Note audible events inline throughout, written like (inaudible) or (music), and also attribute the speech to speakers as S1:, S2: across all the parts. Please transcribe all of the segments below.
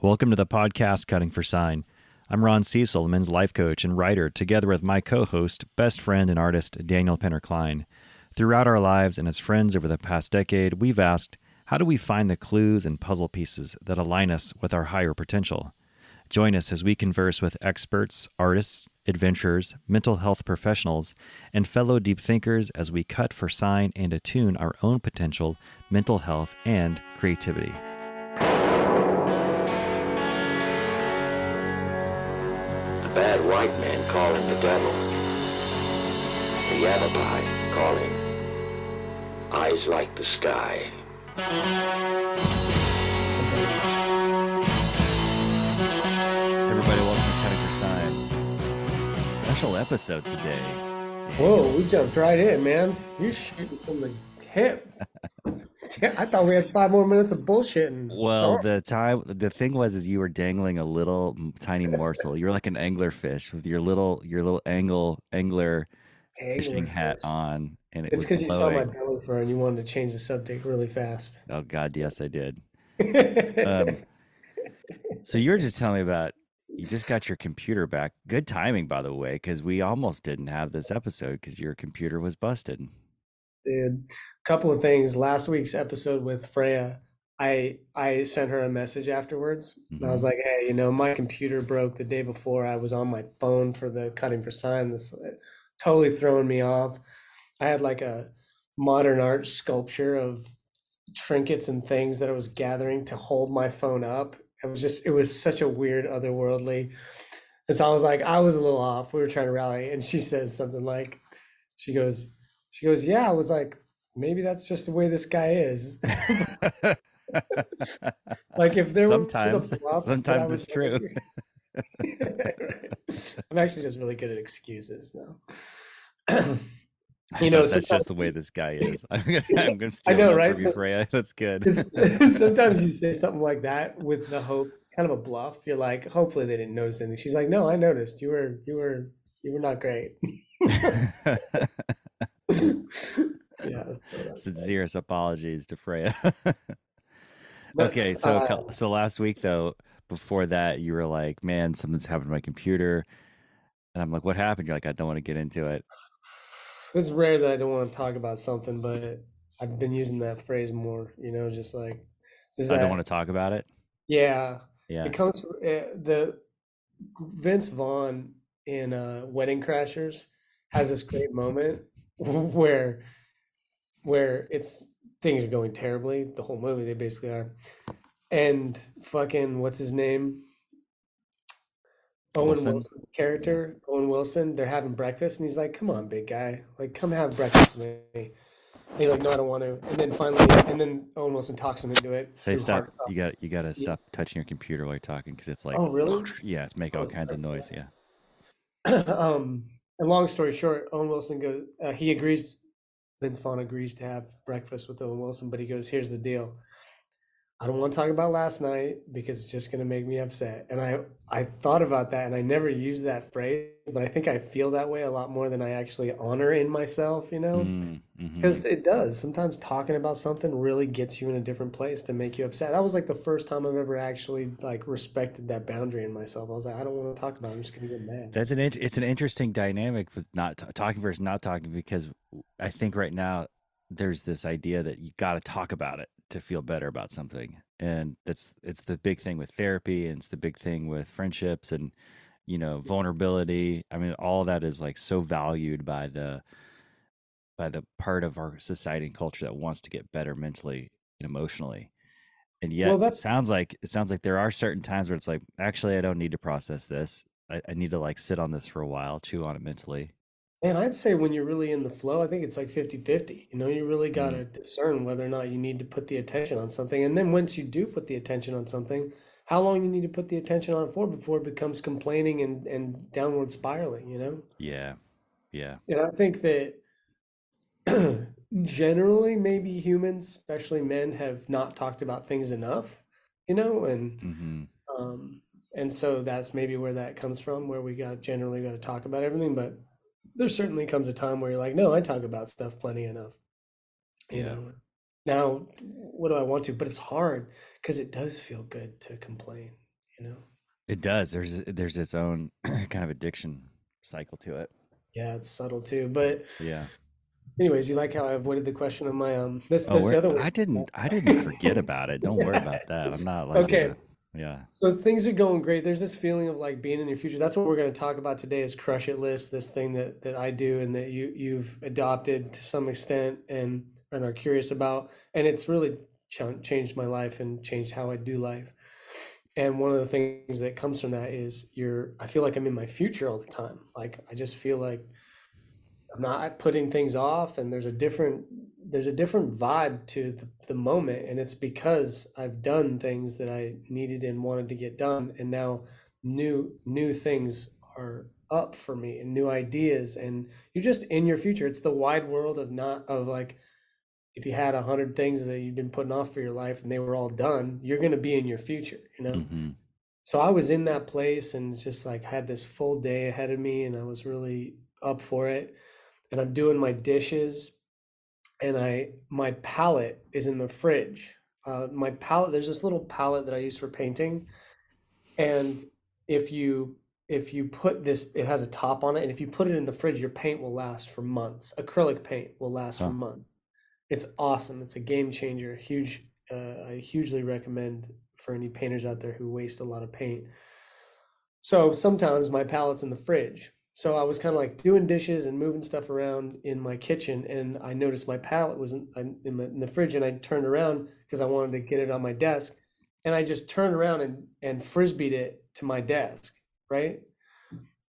S1: Welcome to the podcast Cutting for Sign. I'm Ron Cecil, the men's life coach and writer, together with my co host, best friend, and artist, Daniel Penner Klein. Throughout our lives and as friends over the past decade, we've asked how do we find the clues and puzzle pieces that align us with our higher potential? Join us as we converse with experts, artists, adventurers, mental health professionals, and fellow deep thinkers as we cut for sign and attune our own potential, mental health, and creativity.
S2: Bad white man call him the devil. The Yavapai call him eyes like the sky.
S1: Everybody, welcome to Cutting for Sign. Special episode today.
S3: Whoa, we jumped right in, man. You're shooting from the hip. I thought we had five more minutes of bullshitting.
S1: Well, the time, the thing was, is you were dangling a little tiny morsel. You were like an angler fish with your little, your little angle angler fishing hat on, and it
S3: It's because you saw my belly fur and you wanted to change the subject really fast.
S1: Oh God, yes, I did. (laughs) Um, so you were just telling me about you just got your computer back. Good timing, by the way, because we almost didn't have this episode because your computer was busted.
S3: Dude, couple of things. Last week's episode with Freya, I I sent her a message afterwards. And I was mm-hmm. like, hey, you know, my computer broke the day before. I was on my phone for the cutting for sign. This totally throwing me off. I had like a modern art sculpture of trinkets and things that I was gathering to hold my phone up. It was just it was such a weird otherworldly. And so I was like, I was a little off. We were trying to rally, and she says something like, she goes, she goes, yeah. I was like, maybe that's just the way this guy is. (laughs) like if there
S1: sometimes,
S3: was a bluff, I
S1: sometimes it's true. (laughs)
S3: I'm actually just really good at excuses now. (clears throat)
S1: I
S3: You know,
S1: that's just the way this guy is. (laughs) I'm gonna, I'm gonna steal
S3: know, right?
S1: from you,
S3: So-
S1: That's good.
S3: Sometimes you say something like that with the hope it's kind of a bluff. You're like, hopefully they didn't notice anything. She's like, no, I noticed. You were, you were, you were not great. (laughs) yeah. so that.
S1: Sincerest apologies to Freya. (laughs) Okay, so
S3: uh,
S1: so last week though, before that, you were like, "Man, something's happened to my computer," and I'm like, "What happened?" You're like, "I don't want to get into it." (sighs)
S3: It's rare that I don't want to talk about something, but I've been using that phrase more. You know, just like is
S1: I don't want to talk about it.
S3: Yeah,
S1: Yeah.
S3: it comes fr- uh, the Vince Vaughn in uh, Wedding Crashers has this great moment (laughs) where where it's things are going terribly. The whole movie, they basically are, and fucking what's his name? Owen
S1: Wilson?
S3: Wilson's character, Owen Wilson, they're having breakfast, and he's like, "Come on, big guy, like come have breakfast with me." And he's like, "No, I don't want to." And then finally, and then Owen Wilson talks him into it.
S1: Hey, stop! You got you got to stop touching your computer while you're talking because it's like,
S3: Oh, really? (laughs)
S1: yeah, it's
S3: Oh,
S1: all kinds of noise. Yeah. (clears throat)
S3: um, and long story short, Owen Wilson goes. Uh, he agrees. Vince Vaughn agrees to have breakfast with Owen Wilson, but he goes, "Here's the deal. I don't want to talk about last night because it's just going to make me upset." And I, I thought about that, and I never used that phrase, but I think I feel that way a lot more than I actually honor in myself. You know,
S1: Mm, mhm.
S3: because it does. Sometimes talking about something really gets you in a different place to make you upset. That was like the first time I've ever actually like respected that boundary in myself. I was like, I don't want to talk about. it. I'm just going to get mad.
S1: That's an int- it's an interesting dynamic with not t- talking versus not talking because I think right now there's this idea that you got to talk about it to feel better about something, and that's it's the big thing with therapy and it's the big thing with friendships and you know vulnerability. I mean, all that is like so valued by the by the part of our society and culture that wants to get better mentally and emotionally. And yet,
S3: Well,
S1: it
S3: that's-
S1: sounds like it sounds like there are certain times where it's like, actually, I don't need to process this. I, I need to like sit on this for a while, chew on it mentally.
S3: And I'd say when you're really in the flow, I think it's like 50 50. You know, you really got to discern whether or not you need to put the attention on something. And then once you do put the attention on something, how long you need to put the attention on it for before it becomes complaining and, and downward spiraling, you know?
S1: Yeah, yeah,
S3: And I think that (clears throat) generally, maybe humans, especially men, have not talked about things enough, you know? And,
S1: hmm
S3: um, and so that's maybe where that comes from, where we got generally got to talk about everything. But there certainly comes a time where you're like, no, I talk about stuff plenty enough. You
S1: Yeah.
S3: know. Now, what do I want to? But it's hard because it does feel good to complain. you know.
S1: It does. There's there's its own (clears throat) kind of addiction cycle to it.
S3: Yeah, it's subtle too. But
S1: Yeah.
S3: anyways, you like how I avoided the question of my um this
S1: Oh,
S3: this
S1: we're-
S3: other one.
S1: I didn't I didn't forget (laughs) about it. Don't worry about that. I'm not like
S3: Okay.
S1: uh, yeah.
S3: So things are going great. There's this feeling of like being in your future. That's what we're going to talk about today is crush it list, this thing that that I do and that you you've adopted to some extent and and are curious about. And it's really ch- changed my life and changed how I do life. And one of the things that comes from that is you're I feel like I'm in my future all the time. Like I just feel like I'm not putting things off and there's a different there's a different vibe to the, the moment and it's because I've done things that I needed and wanted to get done and now new new things are up for me and new ideas and you're just in your future it's the wide world of not of like if you had a hundred things that you've been putting off for your life and they were all done you're going to be in your future you know
S1: Mhm.
S3: so I was in that place and just like had this full day ahead of me and I was really up for it. And I'm doing my dishes and I my palette is in the fridge. Uh, my palette, there's this little palette that I use for painting. And if you if you put this, it has a top on it, and if you put it in the fridge, your paint will last for months. Acrylic paint will last
S1: Huh.
S3: for months. It's awesome. It's a game changer. Huge. Uh, I hugely recommend for any painters out there who waste a lot of paint. So sometimes my palette's in the fridge. So I was kind of like doing dishes and moving stuff around in my kitchen, and I noticed my palette was in, in, in the fridge, and I turned around because I wanted to get it on my desk, and I just turned around and and frisbeed it to my desk, right?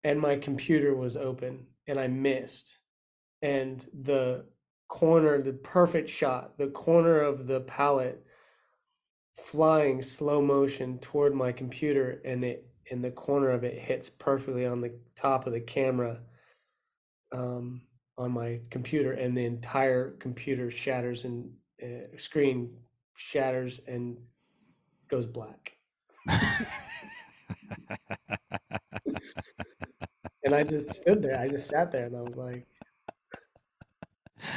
S3: And my computer was open, and I missed, and the corner, the perfect shot, the corner of the palette flying slow motion toward my computer and it in the corner of it hits perfectly on the top of the camera um, on my computer and the entire computer shatters and uh, screen shatters and goes black and i just stood there i just sat there and i was like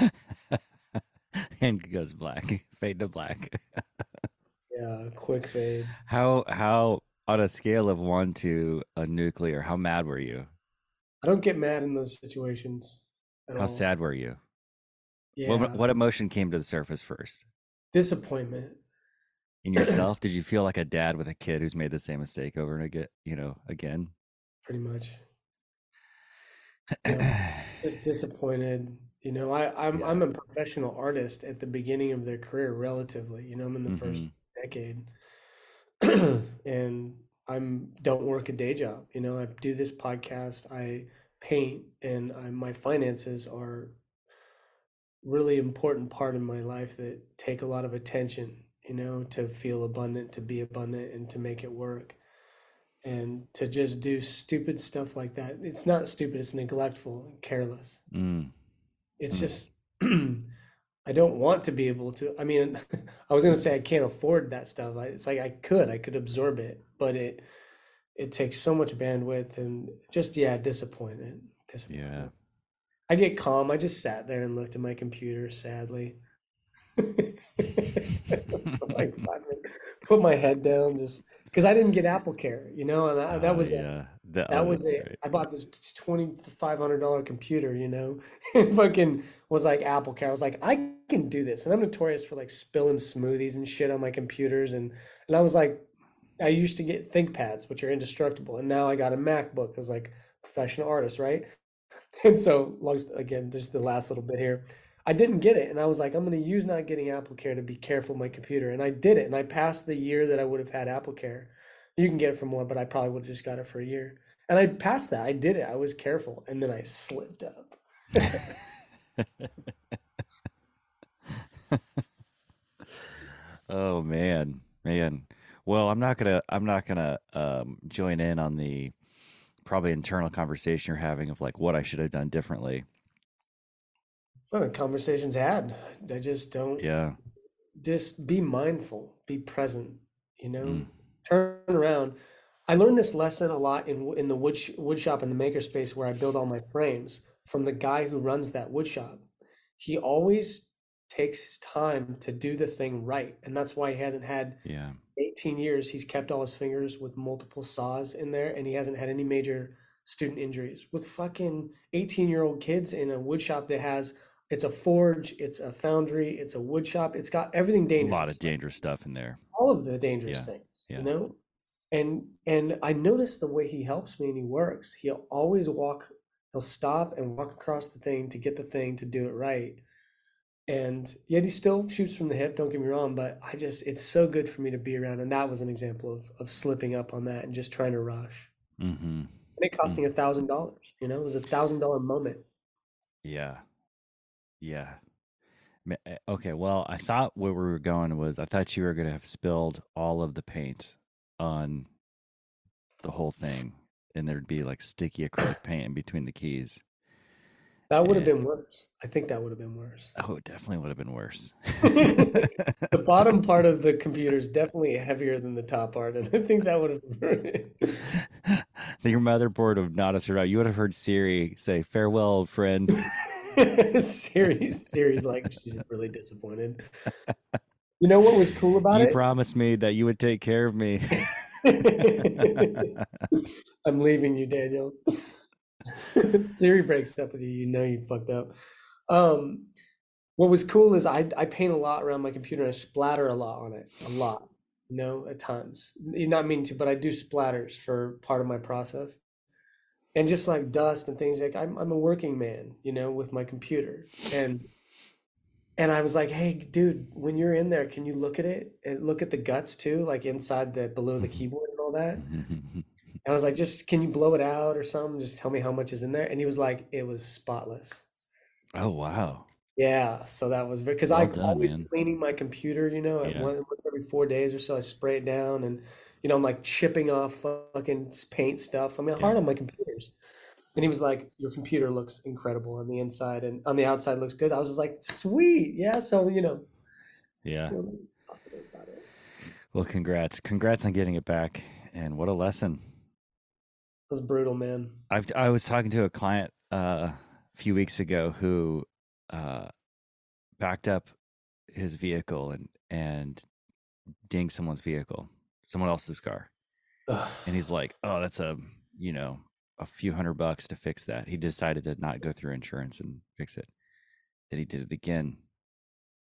S3: (laughs)
S1: and goes black. (laughs) Fade to black. (laughs)
S3: yeah quick fade
S1: How how on a scale of one to a nuclear, how mad were you?
S3: i don't get mad in those situations
S1: How
S3: all.
S1: sad were you?
S3: yeah
S1: What what emotion came to the surface first?
S3: disappointment
S1: In yourself? Did you feel like a dad with a kid who's made the same mistake over and again, you know, again?
S3: pretty much just (clears throat) disappointed. You know, I, I'm
S1: Yeah.
S3: I'm a professional artist at the beginning of their career, relatively. You know, I'm in the first
S1: Mhm.
S3: decade, (clears throat) and I'm don't work a day job. You know, I do this podcast, I paint, and I, my finances are really important part of my life that take a lot of attention. You know, to feel abundant, to be abundant, and to make it work and to just do stupid stuff like that. It's not stupid, it's neglectful and careless.
S1: Mm.
S3: It's
S1: Mm.
S3: just (clears throat) I don't want to be able to. I mean, (laughs) I was going to say I can't afford that stuff. I, it's like I could, I could absorb it, but it it takes so much bandwidth and just yeah, disappointment. Disappointment.
S1: Yeah.
S3: I get calm. I just sat there and looked at my computer sadly. (laughs) (laughs) put my head down just because I didn't get Apple Care, you know, and I, that
S1: Oh,
S3: was a,
S1: yeah. That,
S3: that
S1: oh,
S3: was it.
S1: right.
S3: I bought this twenty five hundred dollar computer, you know, (laughs) and fucking was like Apple Care. I was like, I can do this, and I'm notorious for like spilling smoothies and shit on my computers, and and I was like, I used to get ThinkPads, which are indestructible, and now I got a MacBook as like professional artist, right? (laughs) And so, long again, just the last little bit here. I didn't get it, and I was like, I'm going to use not getting Apple Care to be careful with my computer, and I did it, and I passed the year that I would have had Apple Care. You can get it for more, but I probably would have just got it for a year. And I passed that. I did it. I was careful, and then I slipped up. (laughs)
S1: oh man, man. Well, I'm not gonna I'm not gonna um, join in on the probably internal conversation you're having of like what I should have done differently.
S3: Well, the conversations had. I just don't.
S1: Yeah.
S3: Just be mindful. Be present. You know,
S1: Mm.
S3: turn around. I learned this lesson a lot in in the wood wood shop in the makerspace where I build all my frames from the guy who runs that wood shop. He always takes his time to do the thing right, and that's why he hasn't had
S1: Yeah.
S3: 18 years, he's kept all his fingers with multiple saws in there, and he hasn't had any major student injuries. With fucking 18 year old kids in a wood shop that has it's a forge, it's a foundry, it's a wood shop. It's got everything dangerous.
S1: A lot of dangerous stuff in there.
S3: All of the dangerous
S1: Yeah,
S3: things,
S1: yeah.
S3: you know. And and I notice the way he helps me and he works. He'll always walk. He'll stop and walk across the thing to get the thing to do it right. And yet he still shoots from the hip. Don't get me wrong, but I just it's so good for me to be around. And that was an example of of slipping up on that and just trying to rush.
S1: Mm-hmm.
S3: And it costing a thousand dollars. You know, it was a thousand dollar moment.
S1: Yeah. Yeah. Eh, Okay, well, I thought where we were going was I thought you were going to have spilled all of the paint on the whole thing and there'd be like sticky acrylic (clears throat) paint in between the keys.
S3: That would have
S1: And-
S3: been worse. I think that would have been worse.
S1: Oh, it definitely would have been worse. (laughs)
S3: The bottom part of (laughs) the computer is definitely heavier than the top part, and I think that would have. (laughs)
S1: Your motherboard would not have survived. You would have heard Siri say, Farewell, old friend.
S3: Siri, Siri's like she's really disappointed. You know what was cool about
S1: you
S3: it?
S1: You promised me that you would take care of me. (laughs)
S3: I'm leaving you, Daniel. (laughs) Siri breaks up with you, you know you fucked up. Um, what was cool is I I paint a lot around my computer I splatter a lot on it, a lot, you know, at times. You're not meaning to, but I do splatters for part of my process. And just like dust and things like I'm I'm a working man, you know, with my computer. And and I was like, hey, dude, when you're in there, can you look at it and look at the guts too, like inside the below the mm-hmm. keyboard and all that? Mm-hmm. And I was like, just can you blow it out or something? Just tell me how much is in there. And he was like, it was spotless.
S1: oh, wow.
S3: Yeah, so that was because
S1: Well
S3: I'm always
S1: man.
S3: cleaning my computer, you know,
S1: Yeah.
S3: one, once every four days or so, I spray it down and you know, I'm like chipping off fucking paint stuff. I mean, hard on my computers. And he was like, Your computer looks incredible on the inside and on the outside looks good. I was just like, Sweet, yeah. So, you know,
S1: Yeah. Well, congrats. Congrats on getting it back. And what a lesson.
S3: It was brutal, man.
S1: I've, I was talking to a client uh, a few weeks ago who uh, backed up his vehicle and, and dinged someone's vehicle, someone else's car.
S3: Ugh.
S1: And he's like, oh, that's a, you know, a few hundred bucks to fix that. He decided to not go through insurance and fix it. Then he did it again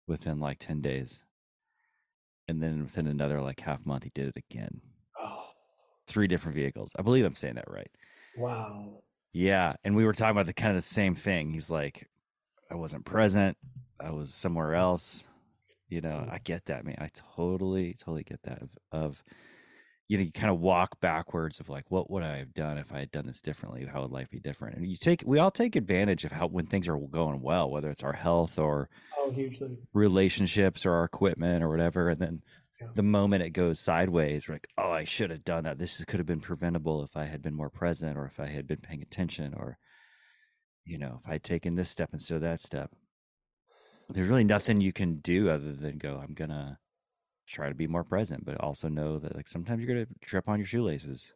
S1: within like 10 days. And then within another like half month, he did it again.
S3: Oh,
S1: Three different vehicles. I believe I'm saying that right.
S3: wow.
S1: Yeah, and we were talking about the kind of the same thing. He's like, I wasn't present. I was somewhere else. You know, mm. I get that, man. I totally, totally get that. Of, of you know, you kind of walk backwards of like, what would I have done if I had done this differently? How would life be different? And you take, we all take advantage of how when things are going well, whether it's our health or
S3: Oh, hugely.
S1: relationships or our equipment or whatever. And then
S3: Yeah.
S1: the moment it goes sideways, we're like, oh, I should have done that. This could have been preventable if I had been more present or if I had been paying attention or, you know, if I had taken this step instead of that step. There's really nothing you can do other than go, I'm going to try to be more present, but also know that like sometimes you're going to trip on your shoelaces.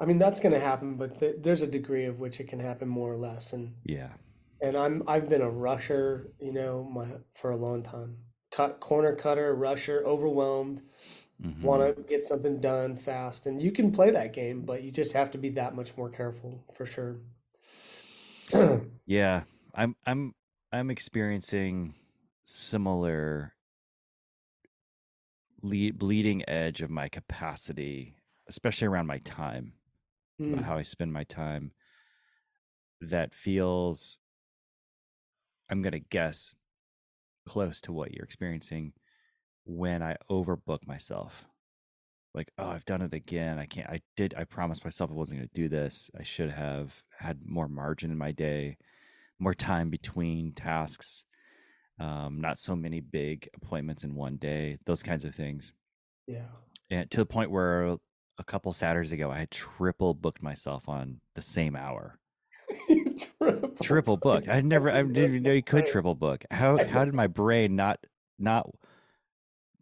S3: I mean, that's going to happen, but th there's a degree of which it can happen more or less. And
S1: Yeah.
S3: and I'm I've been a rusher, you know, my for a long time. Cut corner cutter, rusher, overwhelmed,
S1: Mhm.
S3: want to get something done fast. And you can play that game, but you just have to be that much more careful for sure. (clears throat)
S1: Yeah, I'm I'm I'm experiencing similar lead, bleeding edge of my capacity, especially around my time, about
S3: Mm,
S1: how I spend my time. That feels, I'm gonna guess, close to what you're experiencing when I overbook myself. Like, oh, I've done it again. I can't. I did. I promised myself I wasn't going to do this. I should have had more margin in my day more time between tasks, um, not so many big appointments in one day, those kinds of things.
S3: yeah.
S1: And to the point where a couple Saturdays ago, I had triple booked myself on the same hour. (laughs)
S3: Triple
S1: Triple booked. I never, I didn't even know you could triple (laughs) book. How how did my brain not not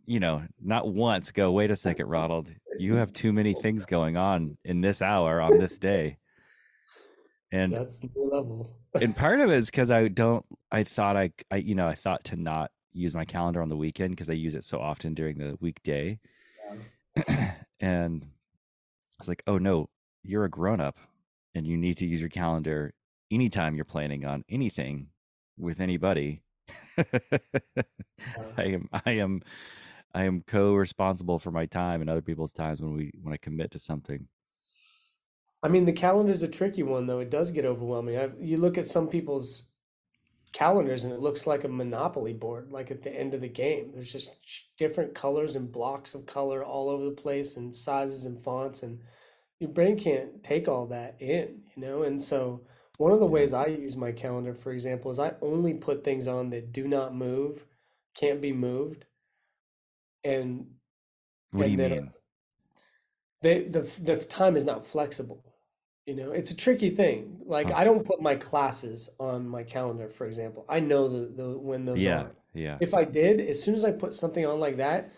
S1: you know not once go? Wait a second, Ronald. You have too many things going on in this hour on this day. And
S3: That's new level.
S1: and (laughs) part of it is because I don't. I thought I, I, you know, I thought to not use my calendar on the weekend because I use it so often during the weekday.
S3: Yeah. (clears throat)
S1: and I was like, oh no, you're a grown up and you need to use your calendar anytime you're planning on anything with anybody. (laughs) I am I am I am co-responsible for my time and other people's times when we when I commit to something.
S3: I mean, the calendar's a tricky one though. It does get overwhelming. I, you look at some people's calendars and it looks like a monopoly board like at the end of the game. There's just different colors and blocks of color all over the place and sizes and fonts and your brain can't take all that in you know? And so one of the ways i use my calendar for example is i only put things on that do not move can't be moved and
S1: what
S3: and
S1: do you mean?
S3: they, the the time is not flexible you know, it's a tricky thing. Like I don't put my classes on my calendar, for example. I know the, the when those
S1: yeah
S3: are.
S1: yeah
S3: If I did, as soon as I put something on like that,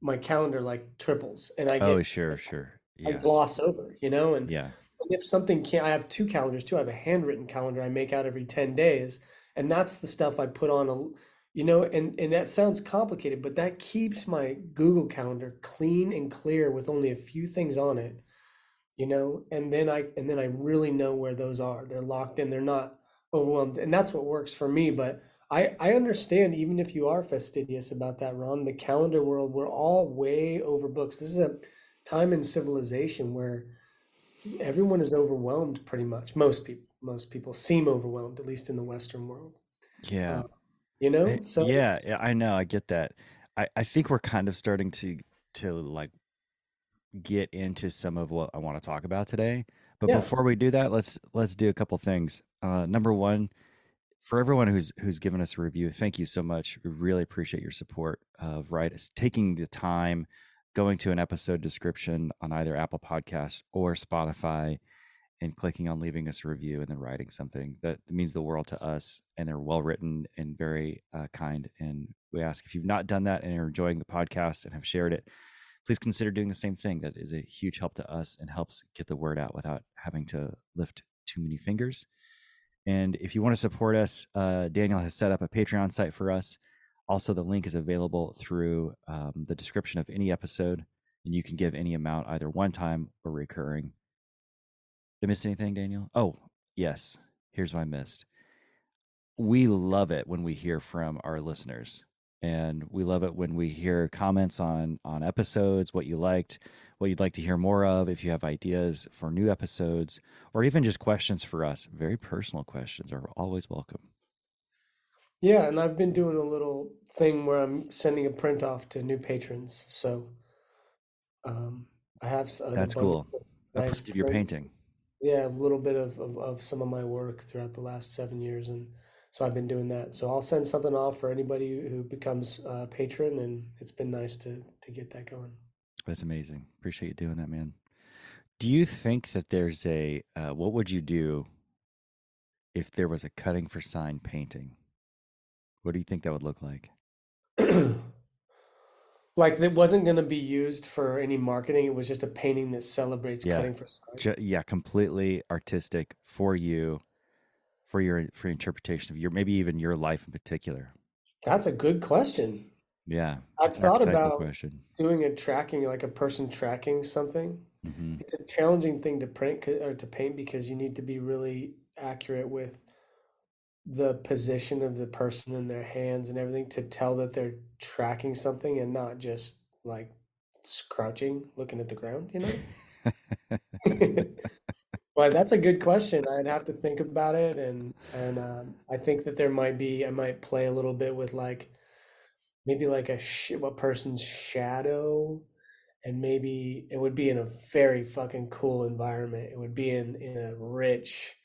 S3: my calendar like triples and I
S1: oh
S3: get
S1: sure sure
S3: I gloss over, you know, and
S1: yeah
S3: if something can't, I have two calendars too. I have a handwritten calendar I make out every 10 days, and that's the stuff I put on a, you know, and and that sounds complicated, but that keeps my Google Calendar clean and clear with only a few things on it you know and then i and then i really know where those are. They're locked in they're not overwhelmed and that's what works for me but i i understand even if you are fastidious about that ron the calendar world we're all way overbooked this is a time in civilization where everyone is overwhelmed pretty much. Most people most people seem overwhelmed at least in the western world.
S1: Yeah.
S3: Uh, you know
S1: Eh,
S3: so
S1: yeah yeah i know i get that. I i think we're kind of starting to to like get into some of what i want to talk about today but
S3: Yeah.
S1: before we do that let's let's do a couple things uh number one for everyone who's who's given us a review thank you so much we really appreciate your support of right it's taking the time going to an episode description on either apple Podcasts or spotify and clicking on leaving us a review and then writing something that means the world to us and they're well written and very uh, kind and we ask if you've not done that and are enjoying the podcast and have shared it please consider doing the same thing that is a huge help to us and helps get the word out without having to lift too many fingers and if you want to support us uh, daniel has set up a patreon site for us also the link is available through um, the description of any episode and you can give any amount either one time or recurring did I miss anything, Daniel? Oh, yes. Here's what I missed. We love it when we hear from our listeners. And we love it when we hear comments on on episodes, what you liked, what you'd like to hear more of, if you have ideas for new episodes, or even just questions for us. Very personal questions are always welcome.
S3: Yeah, and I've been doing a little thing where I'm sending a print off to new patrons. So um, I have an
S1: That's cool.
S3: nice
S1: your painting.
S3: Yeah, a little bit of, of, of some of my work throughout the last seven years. And so I've been doing that. So I'll send something off for anybody who becomes a patron. And it's been nice to, to get that going.
S1: That's amazing. Appreciate you doing that, man. Do you think that there's a uh, what would you do if there was a cutting for sign painting? What do you think that would look like? (clears throat)
S3: Like it wasn't going to be used for any marketing. It was just a painting that celebrates
S1: Yeah.
S3: cutting for sign.
S1: Ju- yeah, completely artistic for you, for your for your interpretation of your maybe even your life in particular.
S3: That's a good question.
S1: Yeah,
S3: I've thought about
S1: question.
S3: doing a tracking, like a person tracking something.
S1: hmm
S3: It's a challenging thing to print or to paint because you need to be really accurate with the position of the person in their hands and everything to tell that they're tracking something and not just like crouching, looking at the ground, you know? (laughs) (laughs) (laughs) That's a good question. I'd have to think about it, and and um, I think that there might be I might play a little bit with like maybe like a sh a person's shadow, and maybe it would be in a very fucking cool environment. It would be in in a rich,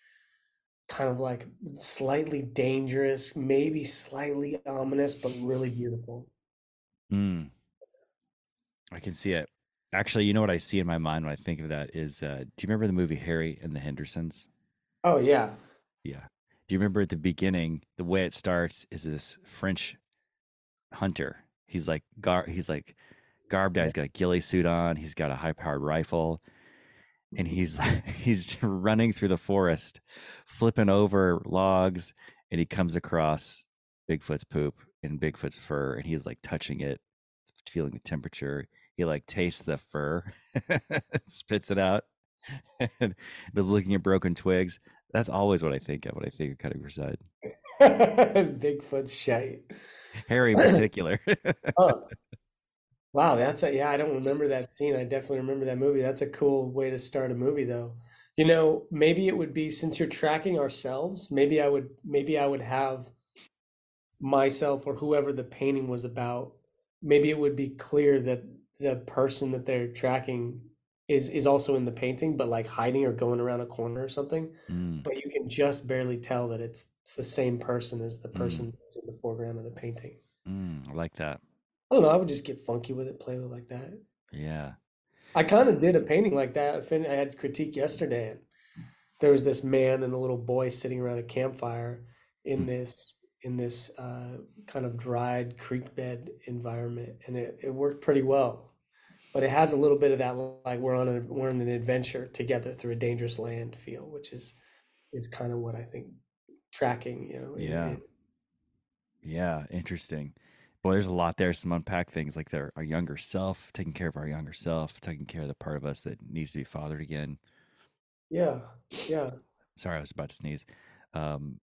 S3: kind of like slightly dangerous, maybe slightly ominous, but really beautiful.
S1: mm. I can see it. Actually, you know what I see in my mind when I think of that is, uh, do you remember the movie Harry and the Hendersons?
S3: Oh yeah,
S1: Yeah. Do you remember at the beginning, the way it starts is this French hunter. He's like gar he's like garbed out. He's got a ghillie suit on, he's got a high powered rifle, and he's (laughs) he's running through the forest, flipping over logs, and he comes across Bigfoot's poop and Bigfoot's fur, and he's like touching it, feeling the temperature. He like tastes the fur, (laughs) spits it out, and is looking at broken twigs. That's always what I think of when I think of cutting for sign. (laughs)
S3: Bigfoot's shite.
S1: Harry in (clears throat) particular.
S3: oh. (laughs) Wow, that's a yeah, I don't remember that scene. I definitely remember that movie. That's a cool way to start a movie though. You know, maybe it would be since you're tracking ourselves, maybe I would maybe I would have myself or whoever the painting was about, maybe it would be clear that the person that they're tracking is is also in the painting, but like hiding or going around a corner or something. Mm. But you can just barely tell that it's it's the same person as the mm. person mm. in the foreground of the painting.
S1: Mm, I like that.
S3: I don't know. I would just get funky with it, play with it like that.
S1: Yeah.
S3: I kind of did a painting like that. I had critique yesterday, and there was this man and a little boy sitting around a campfire in mm. this in this uh, kind of dried creek bed environment, and it, it worked pretty well. But it has a little bit of that like we're on a we're on an adventure together through a dangerous land feel, which is is kind of what I think tracking. You know.
S1: Yeah. It, yeah. Interesting. Boy, there's a lot there. Some unpack things like their our younger self, taking care of our younger self, taking care of the part of us that needs to be fathered again.
S3: Yeah. Yeah.
S1: Sorry, I was about to sneeze. Um,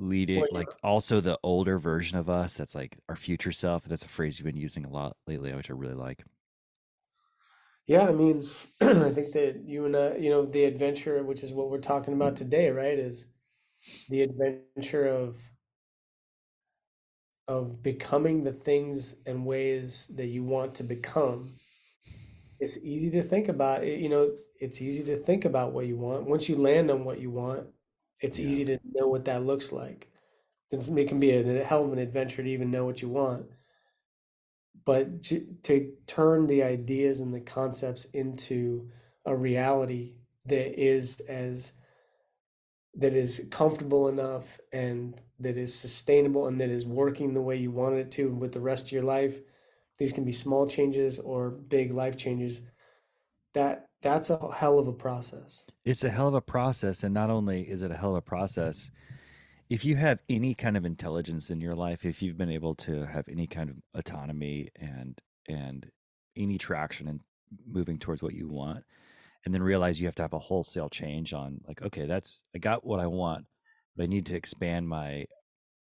S1: leading like also the older version of us that's like our future self that's a phrase you've been using a lot lately which i really like.
S3: Yeah i mean (clears throat) i think that you and I, you know the adventure which is what we're talking about mm-hmm. today right is the adventure of of becoming the things and ways that you want to become. It's easy to think about it you know it's easy to think about what you want. Once you land on what you want it's yeah. easy to know what that looks like. It's, it can be a, a hell of an adventure to even know what you want. But to, to turn the ideas and the concepts into a reality that is as that is comfortable enough and that is sustainable and that is working the way you wanted it to with the rest of your life these can be small changes or big life changes that that's a hell of a process.
S1: It's a hell of a process. And not only is it a hell of a process, if you have any kind of intelligence in your life, if you've been able to have any kind of autonomy and and any traction and moving towards what you want, and then realize you have to have a wholesale change on like, okay, that's I got what I want, but I need to expand my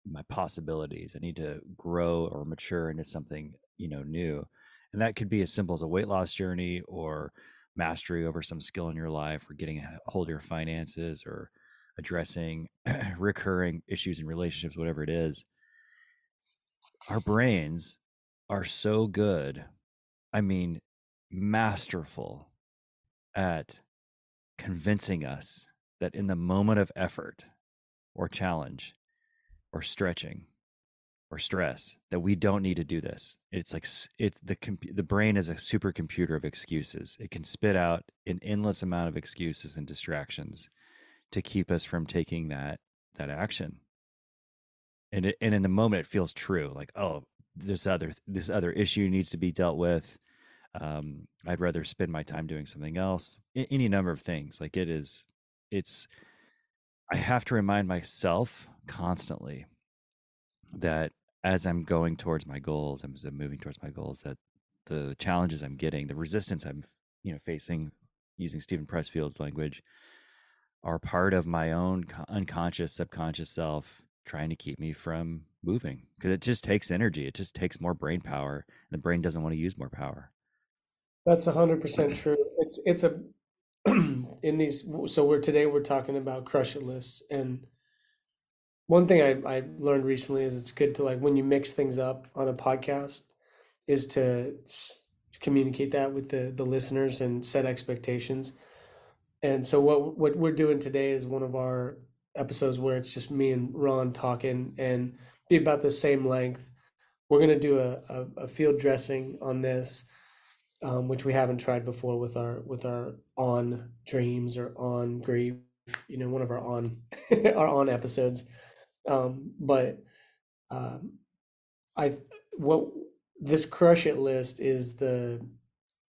S1: my possibilities. I need to grow or mature into something, you know, new. And that could be as simple as a weight loss journey or mastery over some skill in your life or getting a hold of your finances or addressing (clears throat) recurring issues in relationships, whatever it is. Our brains are so good. I mean, masterful at convincing us that in the moment of effort or challenge or stretching, or stress that we don't need to do this. It's like it's the the brain is a supercomputer of excuses. It can spit out an endless amount of excuses and distractions to keep us from taking that that action. And it, and in the moment it feels true like oh this other this other issue needs to be dealt with. Um, I'd rather spend my time doing something else. any number of things like it is it's I have to remind myself constantly that as I'm going towards my goals, as I'm moving towards my goals, that the challenges I'm getting, the resistance I'm, you know, facing, using Steven Pressfield's language, are part of my own unconscious, subconscious self trying to keep me from moving because it just takes energy. It just takes more brain power. And the brain doesn't want to use more power.
S3: That's hundred percent (clears throat) true. It's it's a (clears throat) in these. So we're today we're talking about crush it lists and one thing I, I learned recently is it's good to like when you mix things up on a podcast is to s- communicate that with the the listeners and set expectations. And so what what we're doing today is one of our episodes where it's just me and Ron talking and be about the same length. We're gonna do a, a, a field dressing on this, um, which we haven't tried before with our with our on dreams or on grief, you know, one of our on (laughs) our on episodes. Um, but um, I what this crush it list is the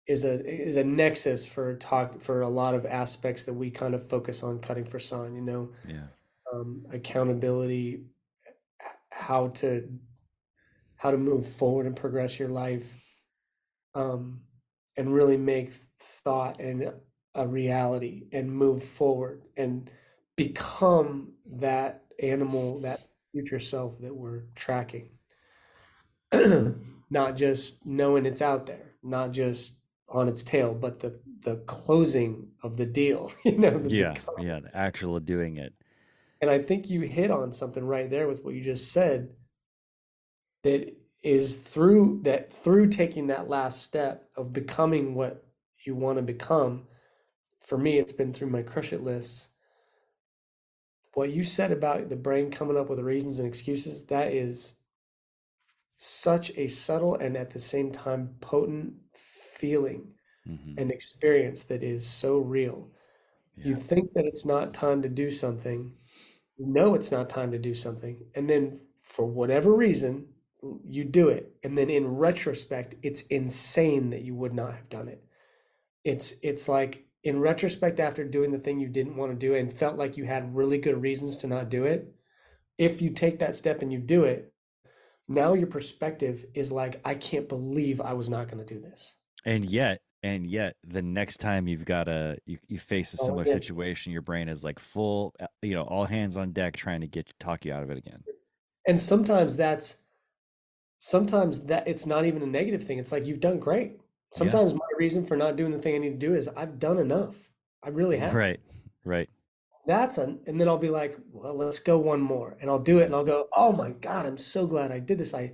S3: is a is a nexus for talk for a lot of aspects that we kind of focus on cutting for sign. You know,
S1: yeah,
S3: um, accountability, how to how to move forward and progress your life, um, and really make thought and a reality and move forward and become that animal, that future self that we're tracking. (clears throat) not just knowing it's out there, not just on its tail, but the the closing of the deal, (laughs) you know, the
S1: Yeah,
S3: become.
S1: yeah, the actual doing it.
S3: And I think you hit on something right there with what you just said that is through that through taking that last step of becoming what you want to become. For me, it's been through my crush it lists. What you said about the brain coming up with reasons and excuses, that is such a subtle and at the same time potent feeling
S1: hmm
S3: and experience that is so real. You think that it's not time to do something, you know it's not time to do something, and then for whatever reason, you do it. And then in retrospect, it's insane that you would not have done it. It's it's like in retrospect after doing the thing you didn't want to do and felt like you had really good reasons to not do it, if you take that step and you do it, now your perspective is like, I can't believe I was not going to do this.
S1: And yet, and yet, the next time you've got a you, you face a
S3: Oh,
S1: similar
S3: yeah.
S1: situation, your brain is like full, uh, you know, all hands on deck, trying to get talk you out of it again.
S3: And sometimes that's sometimes that it's not even a negative thing. It's like you've done great. Sometimes my reason for not doing the thing I need to do is I've done enough. I really have.
S1: Right, right.
S3: That's an, and then I'll be like, well, let's go one more. And I'll do it and I'll go, oh my God, I'm so glad I did this. I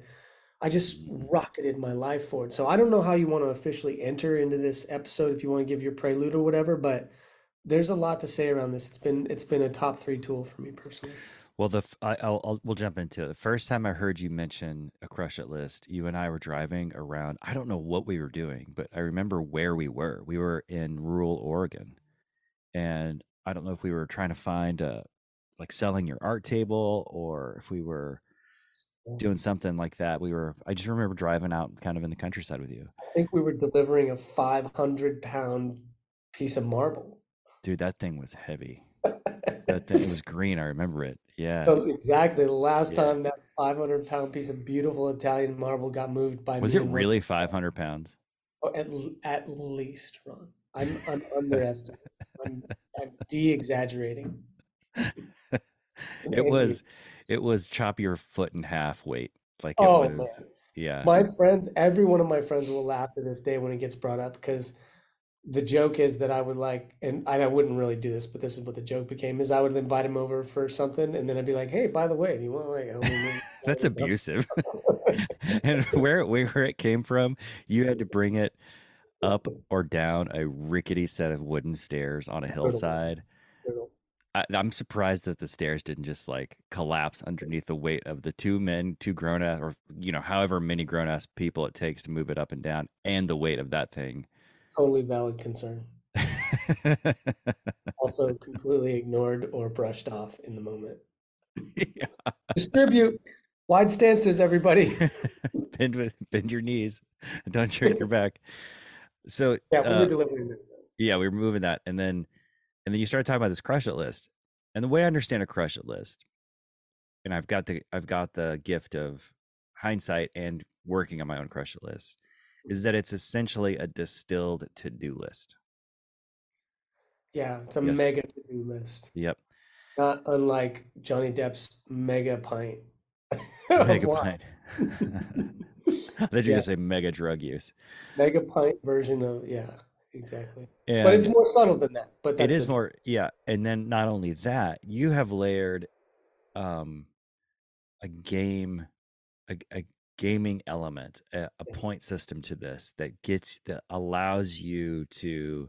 S3: I just rocketed my life forward. So I don't know how you want to officially enter into this episode if you want to give your prelude or whatever, but there's a lot to say around this. It's been it's been a top three tool for me personally.
S1: Well, the I, will I'll we'll jump into it. The first time I heard you mention a crush it list, you and I were driving around. I don't know what we were doing, but I remember where we were. We were in rural Oregon, and I don't know if we were trying to find a like selling your art table or if we were doing something like that. We were. I just remember driving out kind of in the countryside with you,
S3: I think we were delivering a 500 pound piece of marble.
S1: dude. That thing was heavy. That thing was (laughs) green. I remember it. Yeah.
S3: So exactly the last
S1: Yeah.
S3: time that 500 pound piece of beautiful Italian marble got moved by
S1: Was it really 500 pounds?
S3: Oh, at, at least, Ron. I'm, I'm (laughs) underestimating. I'm, I'm de-exaggerating.
S1: It was, it was chop your foot in half weight. Like it
S3: Oh,
S1: was,
S3: man.
S1: yeah.
S3: My friends, every one of my friends will laugh to this day when it gets brought up because the joke is that I would like, and I wouldn't really do this, but this is what the joke became: is I would invite him over for something, and then I'd be like, "Hey, by the way, do you want like?" (laughs)
S1: That's abusive. (laughs) and where where it came from, you had to bring it up or down a rickety set of wooden stairs on a hillside. I, I'm surprised that the stairs didn't just like collapse underneath the weight of the two men, two grown ass, or you know, however many grown ass people it takes to move it up and down, and the weight of that thing.
S3: Totally valid concern. (laughs) Also completely ignored or brushed off in the moment.
S1: Yeah.
S3: Distribute wide stances, everybody. (laughs)
S1: bend with bend your knees, don't jerk your back. So
S3: Yeah, we
S1: uh,
S3: were delivering that.
S1: yeah, we were moving that, and then and then you started talking about this crush it list, and the way I understand a crush it list, and I've got the I've got the gift of hindsight and working on my own crush it list, is that it's essentially a distilled to do list.
S3: Yeah, it's a
S1: Yes.
S3: mega to-do list.
S1: Yep,
S3: Not unlike Johnny Depp's mega pint. (laughs)
S1: mega pint. (laughs) I thought you were
S3: Yeah.
S1: say mega drug use.
S3: Mega pint version of yeah, exactly.
S1: And
S3: But it's more subtle than that. But
S1: it is more yeah and then not only that you have layered um a game a, a gaming element a, a point system to this that gets that allows you to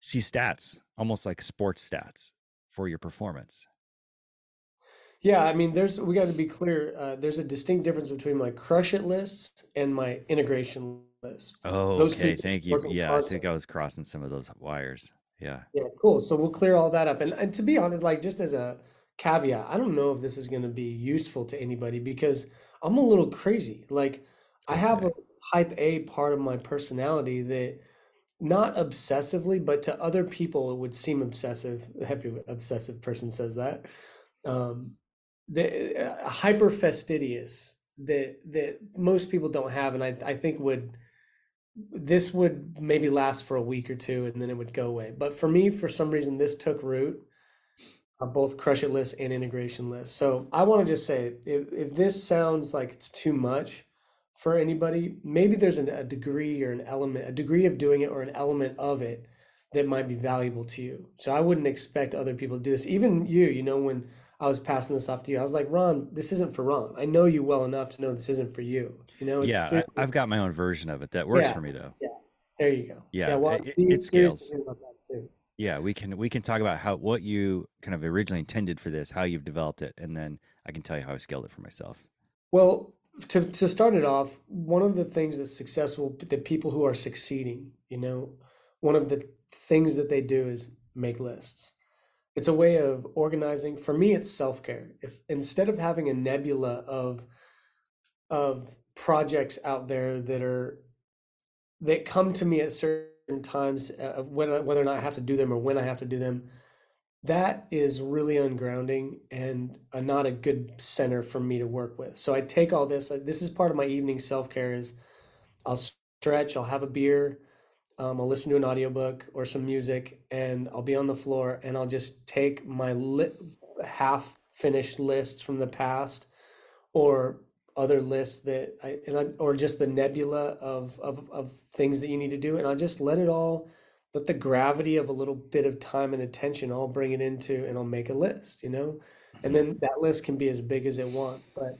S1: see stats almost like sports stats for your performance
S3: Yeah, I mean, there's we got to be clear. Uh, there's a distinct difference between my crush it lists and my integration list.
S1: oh
S3: Those
S1: okay thank you yeah i think i was crossing some of those wires yeah
S3: Yeah, cool. So we'll clear all that up. And, and to be honest, like just as a caveat, I don't know if this is going to be useful to anybody because I'm a little crazy. Like I
S1: I
S3: have a type A part of my personality that not obsessively, but to other people it would seem obsessive. Every obsessive person says that. Um, the uh, hyper fastidious that that most people don't have, and I I think would this would maybe last for a week or two and then it would go away. But for me, for some reason, this took root, uh, both crush it list and integration list. So I want to just say, if, if this sounds like it's too much for anybody, maybe there's an, a degree or an element, a degree of doing it or an element of it that might be valuable to you. So I wouldn't expect other people to do this. Even you, you know, when I was passing this off to you, I was like, Ron, this isn't for Ron. I know you well enough to know this isn't for you. You know,
S1: yeah,
S3: too,
S1: I, have got my own version of it that works
S3: Yeah.
S1: for me though.
S3: Yeah. there you go.
S1: Yeah,
S3: well,
S1: it- it
S3: to
S1: scales.
S3: hear about that too.
S1: Yeah, we can we can talk about how what you kind of originally intended for this, how you've developed it, and then I can tell you how I scaled it for myself.
S3: Well, to to start it off, one of the things that's successful, the people who are succeeding, you know, one of the things that they do is make lists. It's a way of organizing. For me, it's self-care. If instead of having a nebula of of projects out there that are that come to me at certain times, uh, whether whether or not I have to do them or when I have to do them, that is really ungrounding and uh not a good center for me to work with. So I take all this. uh, This is part of my evening self care. Is I'll stretch. I'll have a beer. Um, I'll listen to an audiobook or some music, and I'll be on the floor, and I'll just take my lit, half finished lists from the past, or other lists that I, and I or just the nebula of, of of things that you need to do, and I'll just let it all let the gravity of a little bit of time and attention I'll bring it into and I'll make a list, you know? And then mm-hmm. that list can be as big as it wants. But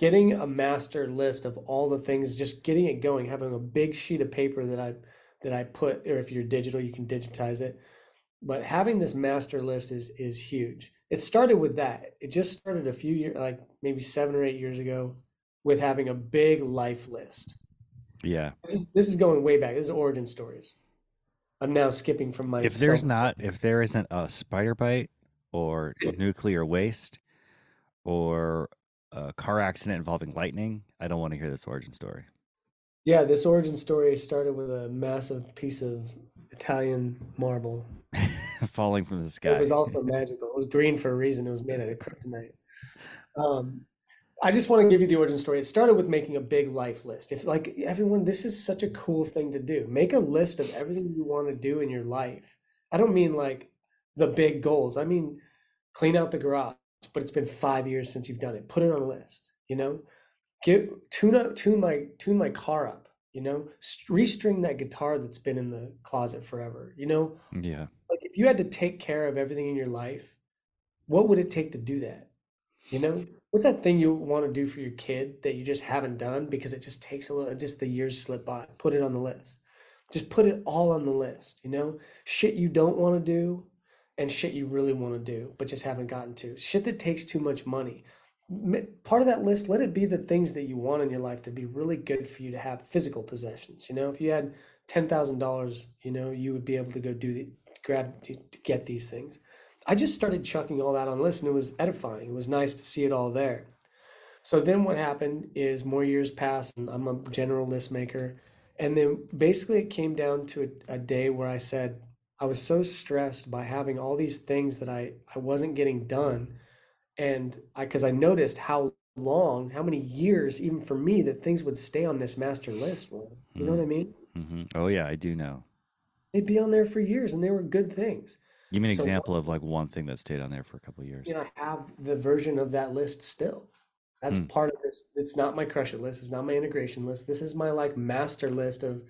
S3: getting a master list of all the things, just getting it going, having a big sheet of paper that I that I put, or if you're digital, you can digitize it. But having this master list is is huge. It started with that. It just started a few years, like maybe seven or eight years ago, with having a big life list.
S1: Yeah.
S3: This is this is going way back. This is origin stories. I'm now skipping from my
S1: If there's
S3: self-
S1: not if there isn't a spider bite or nuclear waste or a car accident involving lightning, I don't want to hear this origin story.
S3: Yeah, this origin story started with a massive piece of Italian marble. (laughs)
S1: Falling from the sky.
S3: It was also magical. It was green for a reason. It was made out of kryptonite. Um, I just want to give you the origin story. It started with making a big life list. If like everyone, this is such a cool thing to do. Make a list of everything you want to do in your life. I don't mean like the big goals. I mean clean out the garage, but it's been five years since you've done it. Put it on a list. You know, get tune up, tune my tune my car up. You know, restring that guitar that's been in the closet forever. You know,
S1: Yeah.
S3: like if you had to take care of everything in your life, what would it take to do that? You know, what's that thing you want to do for your kid that you just haven't done because it just takes a little, just the years slip by. Put it on the list. Just put it all on the list, you know? Shit you don't want to do and shit you really want to do, but just haven't gotten to. Shit that takes too much money. Part of that list, let it be the things that you want in your life to be really good for you to have physical possessions. You know, if you had $10,000, you know, you would be able to go do the, grab, to, to get these things. I just started chucking all that on list and it was edifying. It was nice to see it all there. So then what happened is more years passed and I'm a general list maker. And then basically it came down to a, a day where I said, I was so stressed by having all these things that I, I wasn't getting done. And I, because I noticed how long, how many years, even for me, that things would stay on this master list. Will. You know what I mean?
S1: hmm Oh yeah, I do know.
S3: They'd be on there for years and they were good things.
S1: Give me an
S3: So-
S1: example of like one thing that stayed on there for a couple of years.
S3: you know, I have the version of that list still. That's
S1: Hmm.
S3: part of this. It's not my crush it list. It's not my integration list. This is my like master list of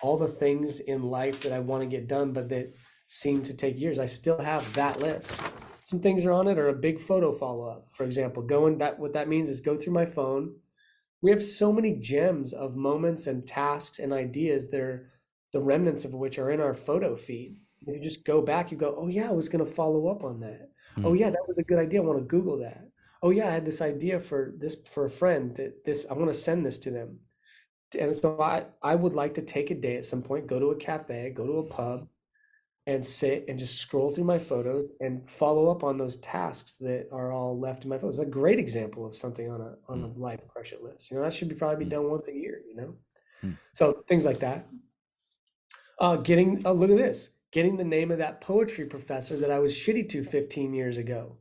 S3: all the things in life that I want to get done, but that seem to take years. I still have that list. Some things are on it, or a big photo follow up. For example, going that what that means is go through my phone. We have so many gems of moments and tasks and ideas that are the remnants of which are in our photo feed. If you just go back, you go, oh yeah, I was going to follow up on that.
S1: Hmm.
S3: Oh yeah, that was a good idea. I want to Google that. Oh yeah, I had this idea for this for a friend that this I want to send this to them. And so I I would like to take a day at some point, go to a cafe, go to a pub, and sit and just scroll through my photos and follow up on those tasks that are all left in my photos. It's a great example of something on a on a life crush it list. You know, that should be probably be
S1: Mm.
S3: done once a year, you know?
S1: Hmm.
S3: So things like that. Uh getting uh, look at this. Getting the name of that poetry professor that I was shitty to 15 years ago.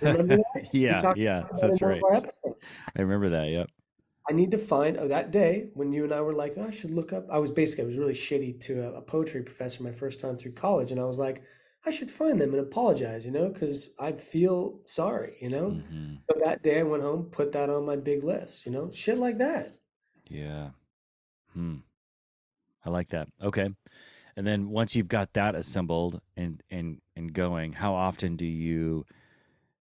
S3: Remember (laughs) that?
S1: Yeah, yeah,
S3: about that in
S1: that's right.
S3: of our episodes.
S1: I remember that. Yep.
S3: I need to find oh, that day when you and I were like, oh, I should look up. I was basically I was really shitty to a, a poetry professor my first time through college, and I was like, I should find them and apologize, you know, because I feel sorry, you know.
S1: Mm-hmm.
S3: So that day I went home, put that on my big list, you know, shit like that.
S1: Yeah. Hmm. I like that. Okay. And then once you've got that assembled and and and going, how often do you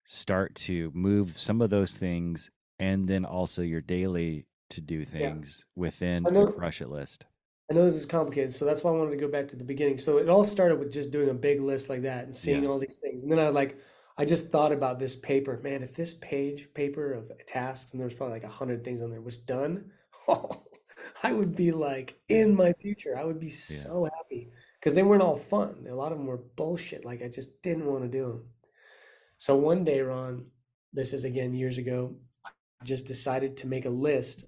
S1: start to move some of those things and then also your daily to do things within
S3: I know-
S1: a crush it list?
S3: I know this is complicated, so that's why I wanted to go back to the beginning. So it all started with just doing a big list like that and seeing
S1: Yeah.
S3: all these things. And then I like I just thought about this paper. Man, if this page paper of tasks, and there's probably like a hundred things on there, was done, (laughs) oh, (laughs) I would be like in my future. I would be so happy because they weren't all fun. A lot of them were bullshit. Like I just didn't want to do them. So one day, Ron, this is again years ago, I just decided to make a list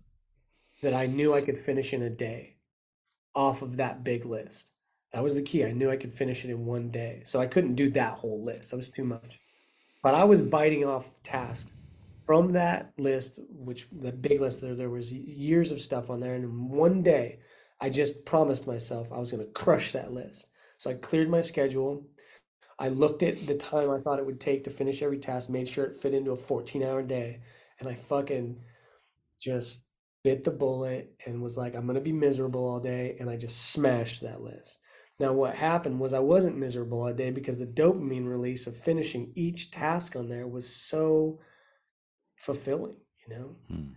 S3: that I knew I could finish in a day off of that big list. That was the key. I knew I could finish it in one day. So I couldn't do that whole list. That was too much. But I was biting off tasks from that list, which the big list there, there was years of stuff on there. And one day, I just promised myself I was going to crush that list. So I cleared my schedule. I looked at the time I thought it would take to finish every task, made sure it fit into a 14 hour day. And I fucking just bit the bullet and was like, I'm going to be miserable all day. And I just smashed that list. Now, what happened was I wasn't miserable all day because the dopamine release of finishing each task on there was so fulfilling, you know?
S1: Hmm.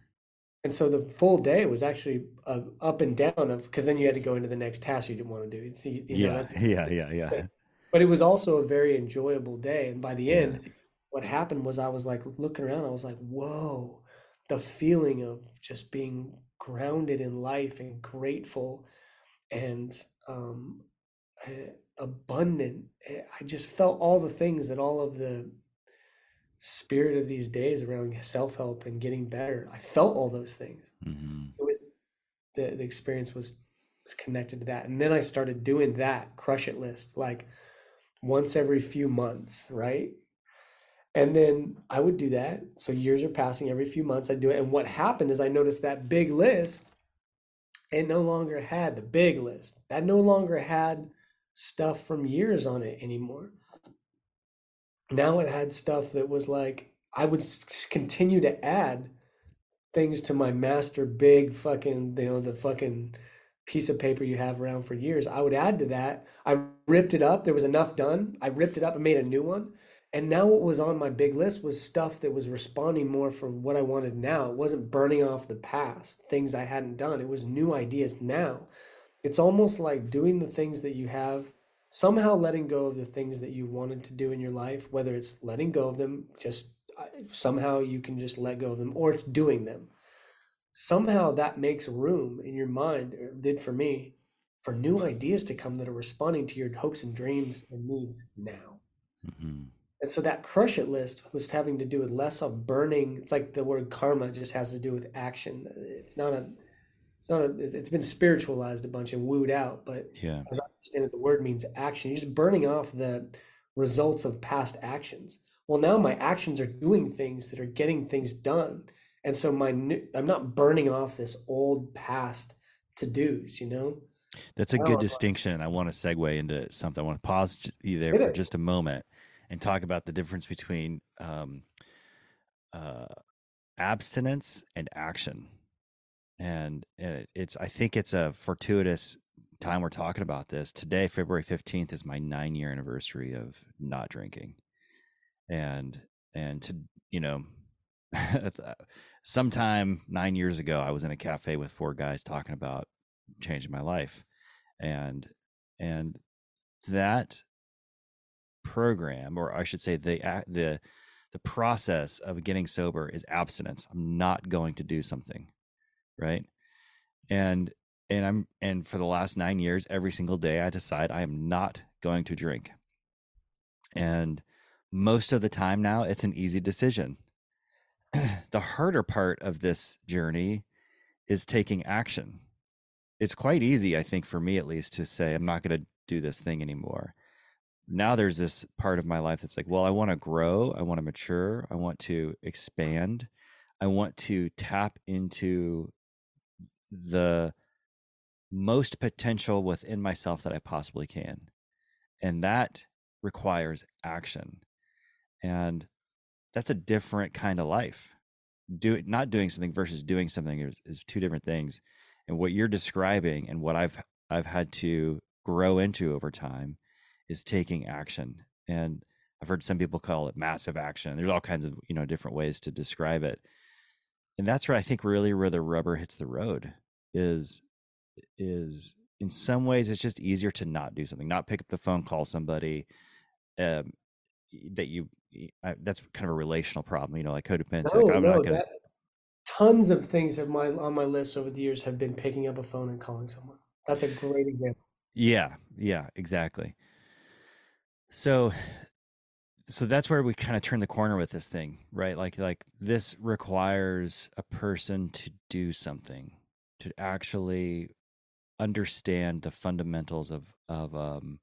S3: And so the full day was actually uh, up and down of because then you had to go into the next task you didn't want to do. It's, you, you know,
S1: Yeah,
S3: that's- (laughs)
S1: yeah, yeah, yeah.
S3: But it was also a very enjoyable day. And by the
S1: Yeah.
S3: end, what happened was I was like looking around, I was like, whoa, the feeling of just being grounded in life and grateful and um, eh, abundant. Eh, I just felt all the things that all of the spirit of these days around self-help and getting better. I felt all those things.
S1: Hmm
S3: it was the the experience was was connected to that. And then i started doing that crush it list like once every few months right? And then i would do that. So years are passing every few months I'd do it. And what happened is i noticed that big list it no longer had the big list. That no longer had stuff from years on it anymore now it had stuff that was like i would continue to add things to my master big fucking you know the fucking piece of paper you have around for years. I would add to that. I ripped it up. There was enough done. I ripped it up and made a new one. And now what was on my big list was stuff that was responding more for what i wanted now. It wasn't burning off the past things i hadn't done. It was new ideas now. It's almost like doing the things that you have somehow letting go of the things that you wanted to do in your life whether it's letting go of them just uh, somehow you can just let go of them or it's doing them. Somehow that makes room in your mind or did for me for new ideas to come that are responding to your hopes and dreams and needs now.
S1: Hmm
S3: and so that crush it list was having to do with less of burning it's like the word karma just has to do with action. It's not a it's not a it's been spiritualized a bunch and wooed out but
S1: Yeah.
S3: as understand it, the word means action. You're just burning off the results of past actions. Well, now my actions are doing things that are getting things done, and so my new, I'm not burning off this old past to dos. You know?
S1: That's a good
S3: I-
S1: distinction. I want to segue into something. I want to pause you there for just a moment and talk about the difference between um, uh, abstinence and action. And, and it's, I think it's a fortuitous time we're talking about this. Today, February 15th, is my nine year anniversary of not drinking. And, and to, you know, (laughs) uh, sometime nine years ago, I was in a cafe with four guys talking about changing my life and and that program or i should say the the the process of getting sober is abstinence i'm not going to do something right and and i'm and for the last 9 years every single day i decide i am not going to drink. And most of the time now it's an easy decision. (clears throat) The harder part of this journey is taking action. It's quite easy, I think, for me at least, to say I'm not going to do this thing anymore. Now there's this part of my life that's like, well, I want to grow, I want to mature, I want to expand, I want to tap into the most potential within myself that I possibly can. And that requires action. And that's a different kind of life. Do not doing something versus doing something is, is two different things. And what you're describing and what I've I've had to grow into over time is taking action. And I've heard some people call it massive action. There's all kinds of, you know, different ways to describe it. And that's where I think really where the rubber hits the road is is in some ways it's just easier to not do something, not pick up the phone, call somebody um, that you I, that's kind of a relational problem, you know, like codependency.
S3: No,
S1: like I'm
S3: no,
S1: not gonna
S3: that, tons of things have my on my list over the years have been picking up a phone and calling someone. That's a great example.
S1: Yeah, yeah, exactly. So so that's where we kind of turn the corner with this thing, right? Like like this requires a person to do something, to actually understand the fundamentals of of um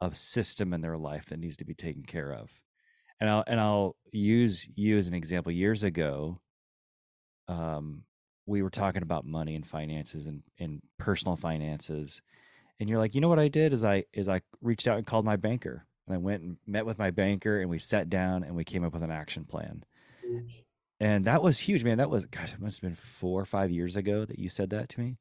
S1: of system in their life that needs to be taken care of. And I'll and I'll use you as an example. Years ago, um, we were talking about money and finances and, and personal finances. And you're like, you know what I did is I is I reached out and called my banker and I went and met with my banker and we sat down and we came up with an action plan. And that was huge, man. That was gosh, it must have been four or five years ago that you said that to me.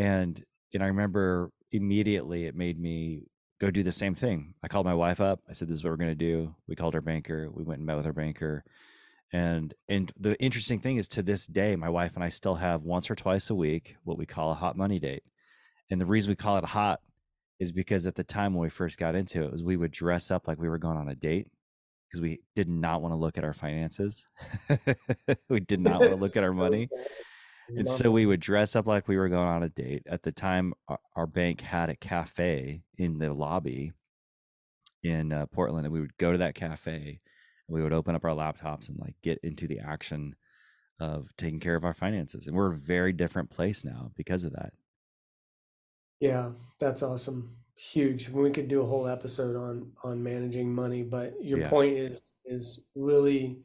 S1: And and I remember immediately it made me go do the same thing. I called my wife up. I said, "This is what we're going to do." We called our banker. We went and met with our banker. And and the interesting thing is, to this day, my wife and I still have once or twice a week what we call a hot money date. And the reason we call it hot is because at the time when we first got into it, was we would dress up like we were going on a date because we did not want to look at our finances. (laughs) we did not want to look at our (laughs) money. And so
S3: it.
S1: we would dress up like we were going on a date. At the time, our, our bank had a cafe in the lobby in uh, Portland, and we would go to that cafe and we would open up our laptops and like get into the action of taking care of our finances. And we're a very different place now because of that.
S3: Yeah, that's awesome. Huge. We could do a whole episode on on managing money, but your
S1: Yeah.
S3: point is is really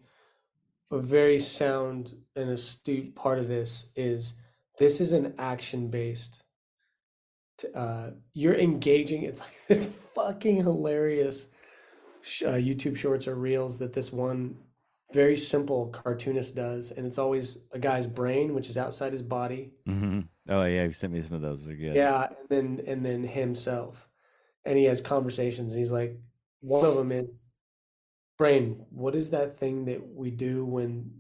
S3: a very sound and astute part of this is this is an action based uh you're engaging it's like (laughs) this fucking hilarious sh- uh, YouTube shorts or reels that this one very simple cartoonist does and it's always a guy's brain which is outside his body
S1: mm-hmm. Oh yeah, you sent me some of those. They're good.
S3: yeah, and then and then himself, and he has conversations. And he's like, one of them is, brain. What is that thing that we do when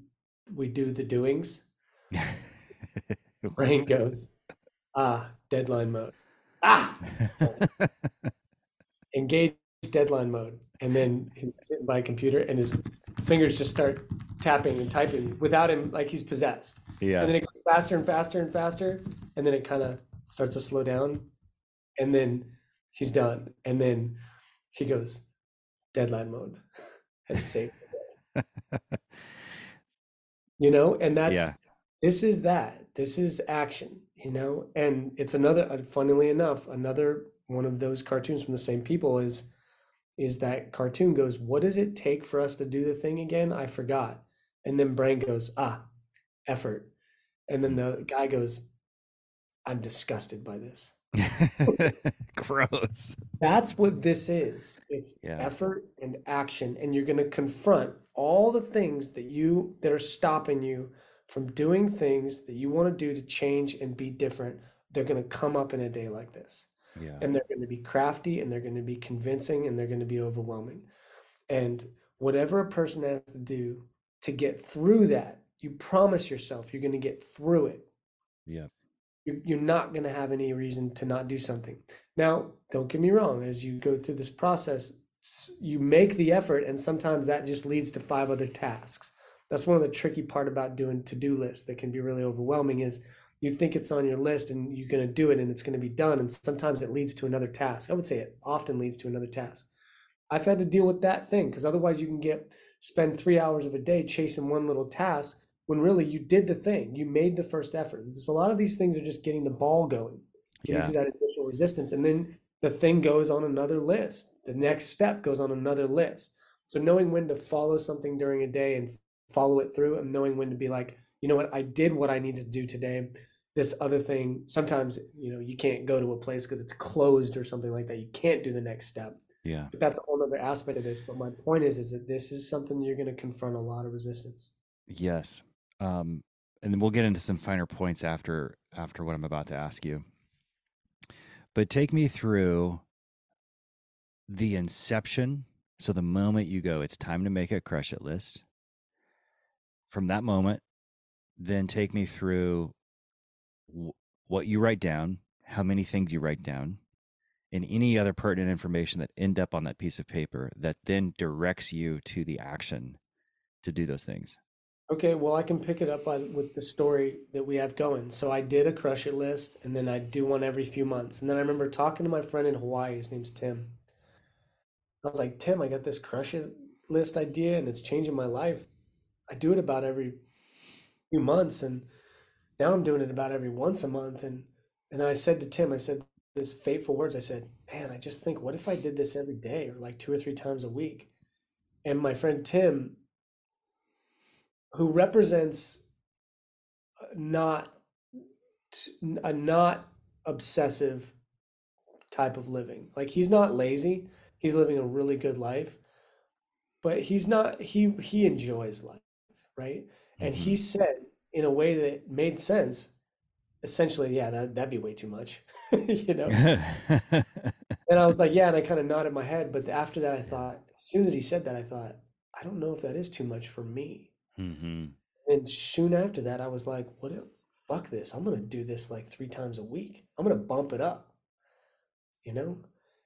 S3: we do the doings? (laughs) Brain goes, ah, deadline mode. Ah, (laughs) engage deadline mode. And then he's sitting by a computer, and his fingers just start tapping and typing without him, like he's possessed.
S1: yeah.
S3: And then it goes faster and faster and faster. And then it kind of starts to slow down. And then he's done. And then he goes, deadline mode (laughs) has saved. (laughs) You know, and that's
S1: Yeah.
S3: this is that. This is action, you know, and it's another uh, funnily enough, another one of those cartoons from the same people is is that cartoon goes, What does it take for us to do the thing again? I forgot. And then brain goes, ah, effort. And then the guy goes, I'm disgusted by this. (laughs)
S1: Gross.
S3: That's what this is. It's
S1: Yeah.
S3: effort and action. And you're going to confront all the things that you that are stopping you from doing things that you want to do to change and be different. They're going to come up in a day like this.
S1: Yeah.
S3: And they're going to be crafty and they're going to be convincing and they're going to be overwhelming. And whatever a person has to do to get through that, you promise yourself you're going to get through it
S1: Yeah.
S3: You're, not going to have any reason to not do something. Now, don't get me wrong, as you go through this process, you make the effort, and sometimes that just leads to five other tasks. That's one of the tricky part about doing to-do lists that can be really overwhelming is you think it's on your list and you're going to do it and it's going to be done and sometimes it leads to another task. I would say it often leads to another task. I've had to deal with that thing because otherwise you can get spend 3 hours of a day chasing one little task when really you did the thing. You made the first effort. There's a lot of these things are just getting the ball going, getting
S1: Yeah.
S3: through that initial resistance, and then the thing goes on another list. The next step goes on another list. So knowing when to follow something during a day and follow it through and knowing when to be like, you know what, I did what I needed to do today. This other thing, sometimes, you know, you can't go to a place because it's closed or something like that. You can't do the next step.
S1: Yeah.
S3: But that's a whole other aspect of this. But my point is, is that this is something you're going to confront a lot of resistance.
S1: Yes. Um, and then we'll get into some finer points after after what I'm about to ask you. But take me through the inception. So the moment you go, it's time to make a crush it list. From that moment, then take me through w- what you write down, how many things you write down, and any other pertinent information that end up on that piece of paper that then directs you to the action to do those things.
S3: Okay, well, I can pick it up with the story that we have going. So I did a crush it list, and then I do one every few months. And then I remember talking to my friend in Hawaii. His name's Tim. I was like, Tim, I got this crush it list idea, and it's changing my life. I do it about every few months, and now I'm doing it about every once a month. And and then I said to Tim, I said this fateful words. I said, man, I just think, what if I did this every day or like two or three times a week? And my friend Tim who represents not a not obsessive type of living. Like he's not lazy. He's living a really good life, but he's not he he enjoys life, right? And
S1: Mm-hmm.
S3: he said in a way that made sense, essentially, yeah, that that'd be way too much, (laughs) you know. (laughs) And I was like, yeah, and I kind of nodded my head, but after that I thought, as soon as he said that I thought, I don't know if that is too much for me.
S1: Hmm
S3: And soon after that, I was like, what? if- Fuck this. I'm going to do this like three times a week. I'm going to bump it up, you know?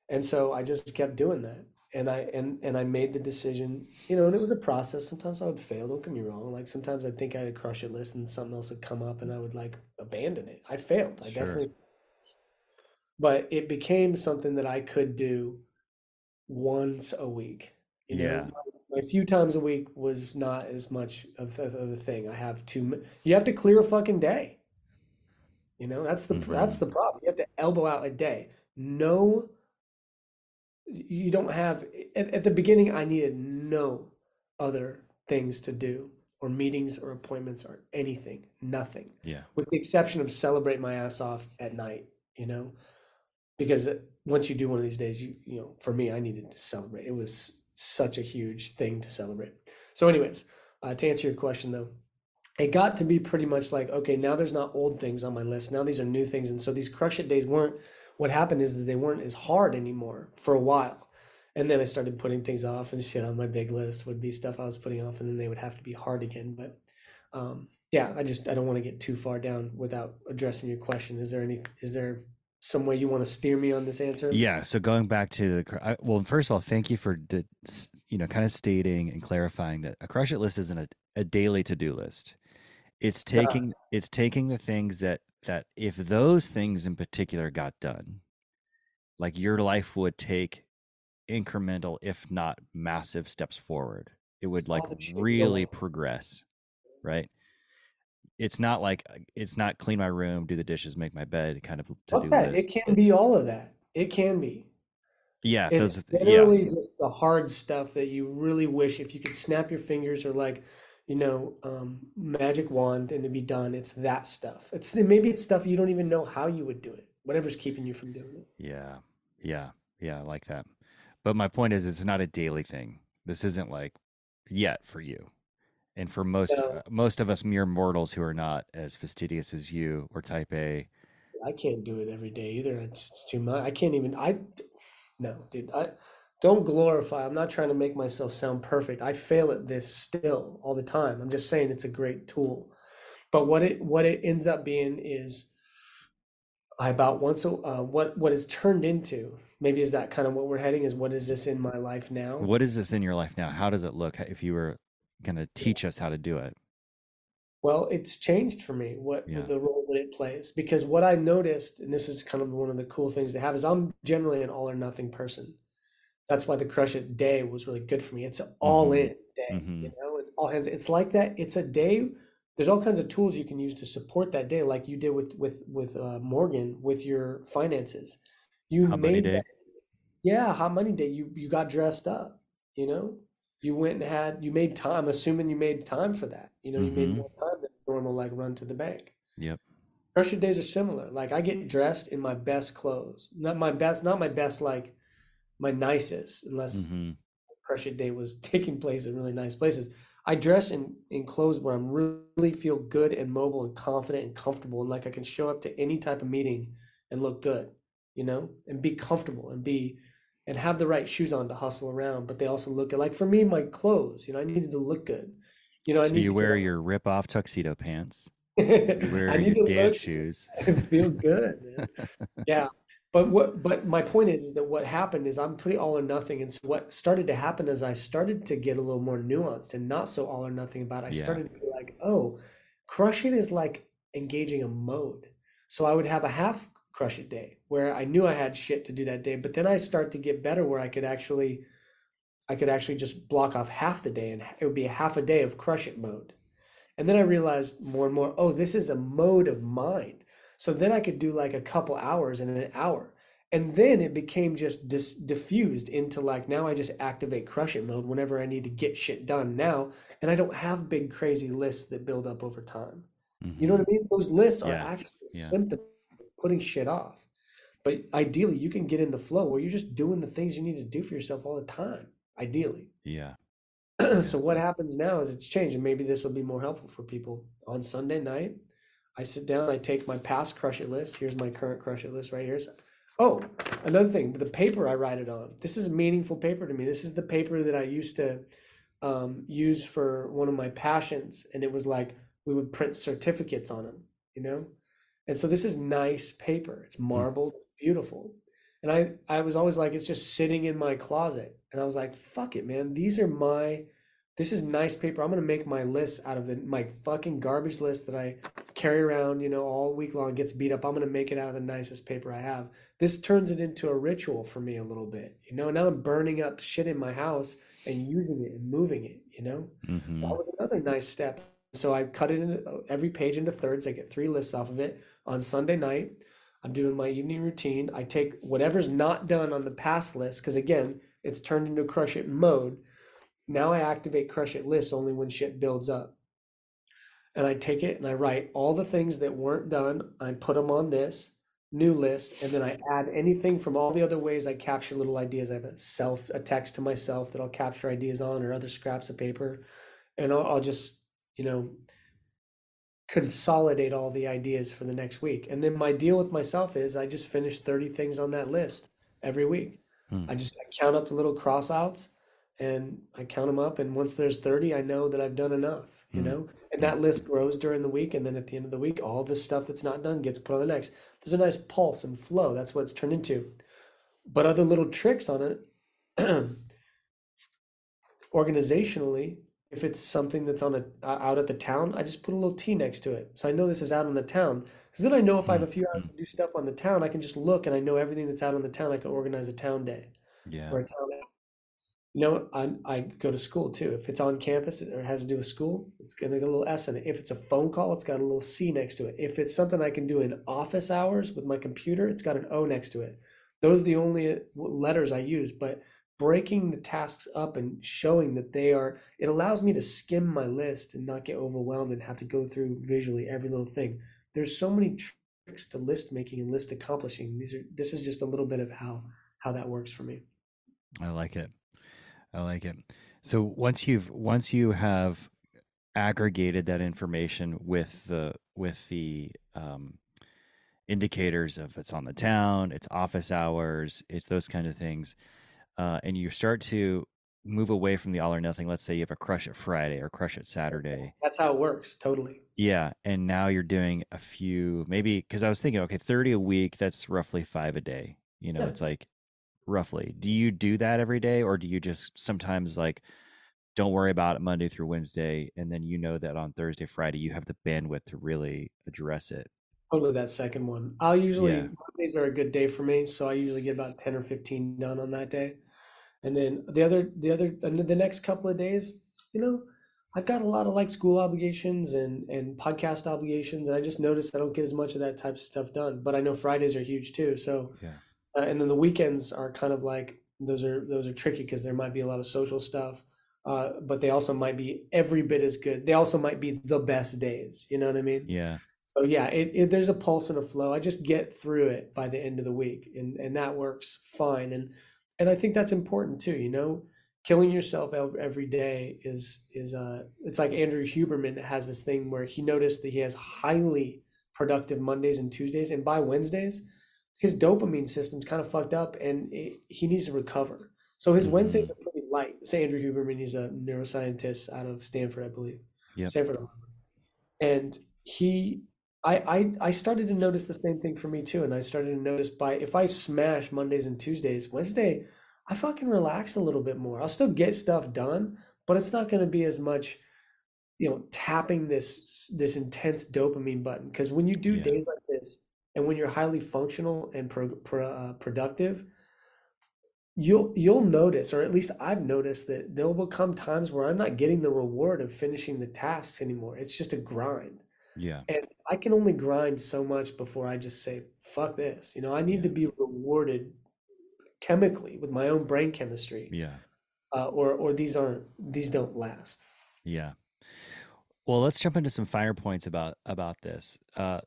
S3: And so I just kept doing that. And I, and, and I made the decision, you know, and it was a process. Sometimes I would fail. Don't get me wrong. Like sometimes I'd think I'd crush it list and something else would come up and I would like abandon it. I failed. I
S1: Sure.
S3: definitely, but it became something that I could do once a week. You know,
S1: Yeah.
S3: A few times a week was not as much of the, of the thing. I have too. You have to clear a fucking day. You know, that's the pr- that's the problem. You have to elbow out a day. No, you don't have. At, at the beginning, I needed no other things to do, or meetings, or appointments, or anything. Nothing,
S1: Yeah.
S3: with the exception of celebrate my ass off at night. You know, because uh, once you do one of these days, you you know, for me, I needed to celebrate. It was such a huge thing to celebrate. So, anyways, uh, to answer your question though, it got to be pretty much like, okay, now there's not old things on my list. Now these are new things, and so these crush it days weren't. What happened is, is they weren't as hard anymore for a while. And then I started putting things off, and shit on my big list would be stuff I was putting off, and then they would have to be hard again. But um, yeah, I just I don't want to get too far down without addressing your question. Is there any? Is there some way you want to steer me on this answer?
S1: Yeah. So going back to the, well, first of all, thank you for, you know, kind of stating and clarifying that a crush it list isn't a, a daily to do list. It's taking, it's taking the things that, that if those things in particular got done, like your life would take incremental, if not massive steps forward. It would like
S3: all the shit you don't
S1: really progress. Right. It's not like, uh, it's not clean my room, do the dishes, make my bed kind of to do
S3: Okay,
S1: list.
S3: it can be all of that. It can be.
S1: Yeah.
S3: It's
S1: Those, yeah.
S3: just the hard stuff that you really wish if you could snap your fingers or like, you know, um, magic wand and to be done. It's that stuff. It's maybe it's stuff you don't even know how you would do it. Whatever's keeping you from doing it.
S1: Yeah. Yeah. Yeah. I like that. But my point is, it's not a daily thing. This isn't like yet for you. And for most, uh, most of us mere mortals who are not as fastidious as you or type A.
S3: I can't do it every day either. It's, it's too much. I can't even. I no, dude. I don't glorify. I'm not trying to make myself sound perfect. I fail at this still all the time. I'm just saying it's a great tool. But what it what it ends up being is I about once a uh, what what is turned into. Maybe is that kind of what we're heading? Is what is this in my life now?
S1: What is this in your life now? How does it look if you were going to teach us how to do it?
S3: Well, it's changed for me what
S1: Yeah.
S3: the role that it plays because what I noticed, and this is kind of one of the cool things to have, is I'm generally an all or nothing person. That's why the crush it day was really good for me. It's an all in day,
S1: Mhm.
S3: you know, and all hands. It's like that. It's a day. There's all kinds of tools you can use to support that day, like you did with with with uh, Morgan with your finances. You
S1: money
S3: made
S1: day.
S3: that, yeah, hot money day. You you got dressed up, you know. You went and had you made time assuming you made time for that you know you made
S1: Mhm.
S3: more time than normal like run to the bank
S1: Yep.
S3: It days are similar. Like I get dressed in my best clothes. Not my best, not my best like my nicest, unless
S1: hmm
S3: Crush It Day was (laughs) taking place in really nice places. I dress in in clothes where I'm really feel good and mobile and confident and comfortable and like I can show up to any type of meeting and look good, you know, and be comfortable and be and have the right shoes on to hustle around, but they also look good. Like for me, my clothes, you know, I needed to look good. You know, I
S1: So
S3: need
S1: you wear (laughs) your rip off tuxedo pants. (laughs) You wear
S3: I need
S1: your
S3: look
S1: shoes. (laughs)
S3: I feel good. Yeah. But what but my point is is that what happened is I'm pretty all or nothing. And so what started to happen is I started to get a little more nuanced and not so all or nothing about it. I
S1: Yeah.
S3: started to be like, oh, crushing is like engaging a mode. So I would have a half crush it day where I knew I had shit to do that day, but then I start to get better where I could actually I could actually just block off half the day and it would be a half a day of crush it mode. And then I realized more and more, oh, this is a mode of mind. So then I could do like a couple hours in an hour. And then it became just dis- diffused into like now I just activate crush it mode whenever I need to get shit done now. And I don't have big crazy lists that build up over time. You know what mm-hmm. I mean? Those lists are actually
S1: yeah.
S3: symptom of putting shit off. But ideally, you can get in the flow where you're just doing the things you need to do for yourself all the time. Ideally. (clears throat)
S1: Yeah.
S3: so what happens now is it's changed, and maybe this will be more helpful for people. On Sunday night, I sit down, I take my past crush it list. Here's my current crush it list right here. Oh, another thing, the paper I write it on. This is meaningful paper to me. This is the paper that I used to um, use for one of my passions, and it was like we would print certificates on them, you know. And so this is nice paper. It's marbled, it's beautiful. And I I was always like, it's just sitting in my closet. And I was like, fuck it, man. These are my this is nice paper. I'm gonna make my list out of the my fucking garbage list that I carry around, you know, all week long, gets beat up. I'm gonna make it out of the nicest paper I have. This turns it into a ritual for me a little bit. You know, now I'm burning up shit in my house and using it and moving it, you know?
S1: hmm
S3: That was another nice step. So I cut it in every page into thirds. I get three lists off of it. On Sunday night, I'm doing my evening routine. I take whatever's not done on the past list, because again, it's turned into crush it mode. Now I activate crush it lists only when shit builds up. And I take it and I write all the things that weren't done. I put them on this new list, and then I add anything from all the other ways I capture little ideas. I have a self, a text to myself that I'll capture ideas on, or other scraps of paper, and I'll, I'll just, you know, consolidate all the ideas for the next week. And then my deal with myself is I just finish 30 things on that list every week.
S1: Hmm.
S3: I just I count up the little crossouts and I count them up. And once there's 30, I know that I've done enough, you
S1: Hmm.
S3: know? And that list grows during the week. And then at the end of the week, all the stuff that's not done gets put on the next. There's a nice pulse and flow. That's what it's turned into. But other little tricks on it, (clears throat) organizationally, if it's something that's on a uh, out at the town, I just put a little T next to it. So I know this is out on the town. Because then I know if I have a few hours to do stuff on the town, I can just look and I know everything that's out on the town. I can organize a town day
S1: Yeah.
S3: or a town. You know, I, I go to school too. If it's on campus or has to do with school, it's going to get a little S in it. If it's a phone call, it's got a little C next to it. If it's something I can do in office hours with my computer, it's got an O next to it. Those are the only uh, letters I use. But breaking the tasks up and showing that they are, it allows me to skim my list and not get overwhelmed and have to go through visually every little thing. There's so many tricks to list making and list accomplishing. These are, this is just a little bit of how, how that works for me.
S1: I like it. I like it. So once you've once you have aggregated that information with the with the um, indicators of it's on the town, it's office hours, it's those kind of things, uh, and you start to move away from the all or nothing. Let's say you have a crush at Friday or crush at Saturday.
S3: That's how it works. Totally.
S1: Yeah, and now you're doing a few, maybe because I was thinking, okay, thirty a week, that's roughly five a day. You know,
S3: Yeah.
S1: it's like roughly. Do you do that every day, or do you just sometimes like don't worry about it Monday through Wednesday, and then you know that on Thursday, Friday, you have the bandwidth to really address it?
S3: Totally that second one. I'll usually
S1: Yeah.
S3: Mondays are a good day for me, so I usually get about 10 or 15 done on that day. And then the other the other and the next couple of days, you know, I've got a lot of like school obligations and and podcast obligations, and I just noticed I don't get as much of that type of stuff done. But I know Fridays are huge too. So
S1: Yeah.
S3: uh, and then the weekends are kind of like those are those are tricky because there might be a lot of social stuff. uh, but they also might be every bit as good. They also might be the best days. You know what I mean?
S1: Yeah.
S3: So yeah, it, it, there's a pulse and a flow. I just get through it by the end of the week, and and that works fine. And and I think that's important too. You know, killing yourself every day is is uh it's like Andrew Huberman has this thing where he noticed that he has highly productive Mondays and Tuesdays, and by Wednesdays, his dopamine system's kind of fucked up, and it, he needs to recover. So his mm-hmm. Wednesdays are pretty light. Say Andrew Huberman, he's a neuroscientist out of Stanford, I believe.
S1: Yeah.
S3: Stanford. And he I, I I started to notice the same thing for me too. And I started to notice by if I smash Mondays and Tuesdays, Wednesday, I fucking relax a little bit more. I'll still get stuff done, but it's not gonna be as much, you know, tapping this this intense dopamine button. Because when you do yeah. days like this, and when you're highly functional and pro, pro, uh, productive, you'll you'll notice or at least i've noticed that there'll become times where i'm not getting the reward of finishing the tasks anymore it's just a grind
S1: yeah
S3: and i can only grind so much before i just say fuck this you know i need yeah. to be rewarded chemically with my own brain chemistry
S1: yeah
S3: uh, or or these aren't these don't last
S1: yeah well let's jump into some finer points about about this uh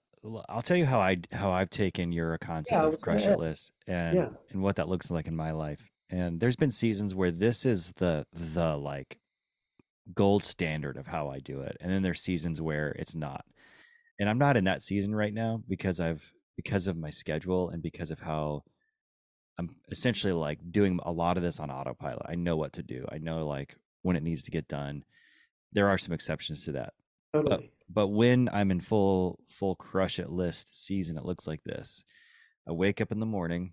S1: I'll tell you how I how I've taken your concept yeah, of crush it list and yeah. and what that looks like in my life. And there's been seasons where this is the the like gold standard of how I do it, and then there's seasons where it's not. And I'm not in that season right now because I've because of my schedule and because of how I'm essentially like doing a lot of this on autopilot. I know what to do. I know like when it needs to get done. There are some exceptions to that. Totally. But but when I'm in full full crush it list season, it looks like this. I wake up in the morning.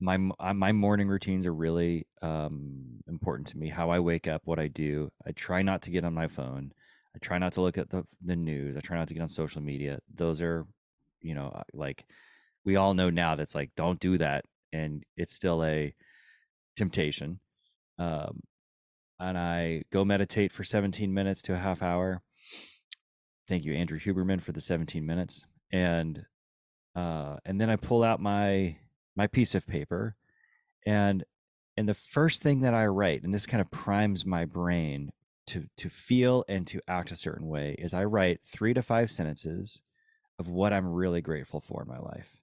S1: My uh, my morning routines are really um, important to me. How I wake up, what I do. I try not to get on my phone. I try not to look at the the news. I try not to get on social media. Those are, you know, like we all know now that's like don't do that, and it's still a temptation. Um, and I go meditate for 17 minutes to a half hour thank you andrew huberman for the 17 minutes and uh and then i pull out my my piece of paper and and the first thing that i write and this kind of primes my brain to to feel and to act a certain way is i write three to five sentences of what i'm really grateful for in my life.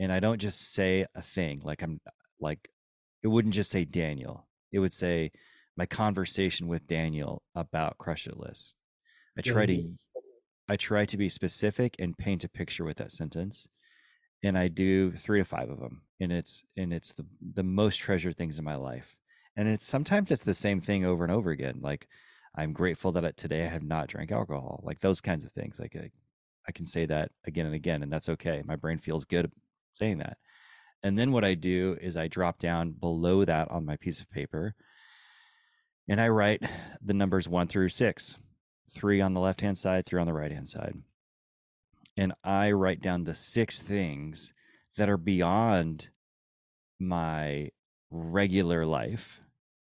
S1: And i don't just say a thing like i'm like it wouldn't just say daniel it would say my conversation with daniel about crush it list. I try to I try to be specific and paint a picture with that sentence. And I do three to five of them. And it's and it's the the most treasured things in my life. And it's sometimes it's the same thing over and over again. Like I'm grateful that today I have not drank alcohol. Like those kinds of things. Like I, I can say that again and again, and that's okay. My brain feels good saying that. And then what I do is I drop down below that on my piece of paper and I write the numbers one through six three on the left hand side, three on the right hand side. And I write down the six things that are beyond my regular life.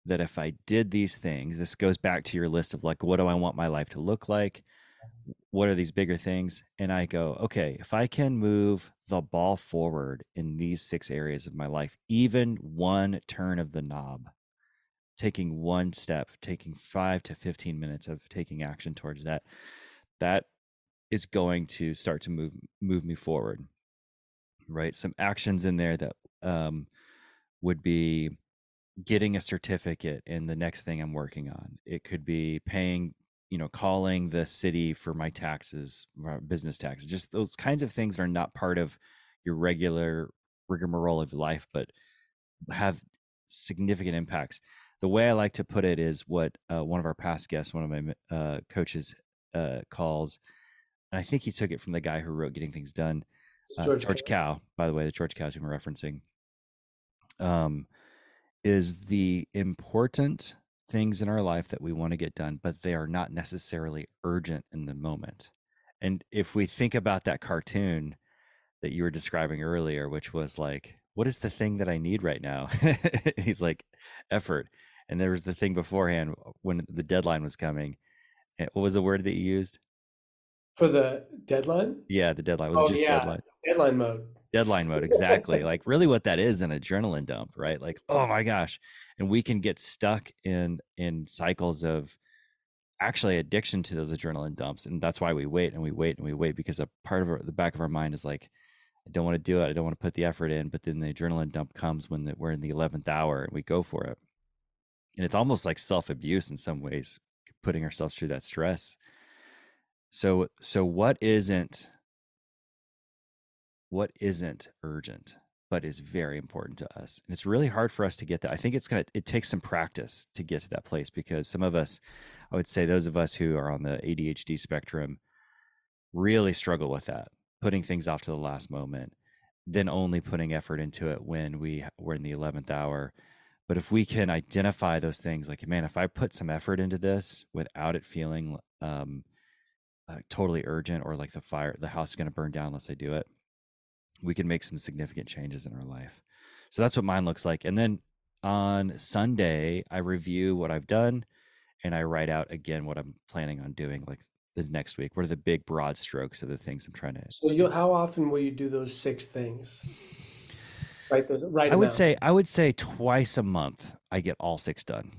S1: That if I did these things, this goes back to your list of like, what do I want my life to look like? Mm-hmm. What are these bigger things? And I go, okay, if I can move the ball forward in these six areas of my life, even one turn of the knob, taking one step, taking five to 15 minutes of taking action towards that, that is going to start to move move me forward. Right. Some actions in there that um, would be getting a certificate in the next thing I'm working on. It could be paying, you know, calling the city for my taxes, business taxes, just those kinds of things that are not part of your regular rigmarole of life, but have significant impacts the way I like to put it is what uh, one of our past guests, one of my uh, coaches, uh, calls, and I think he took it from the guy who wrote Getting Things Done, uh, George, George Kao. By the way, the George Kao who I'm referencing, um, is the important things in our life that we want to get done, but they are not necessarily urgent in the moment. And if we think about that cartoon that you were describing earlier, which was like, what is the thing that I need right now? (laughs) He's like, effort and there was the thing beforehand uh, when the deadline was coming. Eh, what was the word that you used
S3: for the deadline?
S1: Yeah, the deadline was oh, just yeah. deadline.
S3: Deadline mode.
S1: deadline mode exactly (laughs) like really what that is an adrenaline dump right like oh my gosh and we can get stuck in in cycles of actually addiction to those adrenaline dumps and that's why we wait and we wait and we wait because a part of our, the back of our mind is like i don't want to do it i don't want to put the effort in but then the adrenaline dump comes when the, we're in the 11th hour and we go for it and it's almost like self-abuse in some ways putting ourselves through that stress so so what isn't what isn't urgent but is very important to us and it's really hard for us to get that. I think it's gonna it takes some practice to get to that place because some of us i would say those of us who are on the adhd spectrum really struggle with that putting things off to the last moment then only putting effort into it when we were in the 11th hour. But if we can identify those things like man if i put some effort into this without it feeling um, uh, totally urgent or like the fire the house is going to burn down unless i do it we can make some significant changes in our life. So that's what mine looks like. And then on Sunday, I review what I've done and I write out again what I'm planning on doing like the next week. What are the big broad strokes of the things I'm trying to
S3: So you how often will you do those six things? Right, right.
S1: I would say I would say twice a month I get all six done.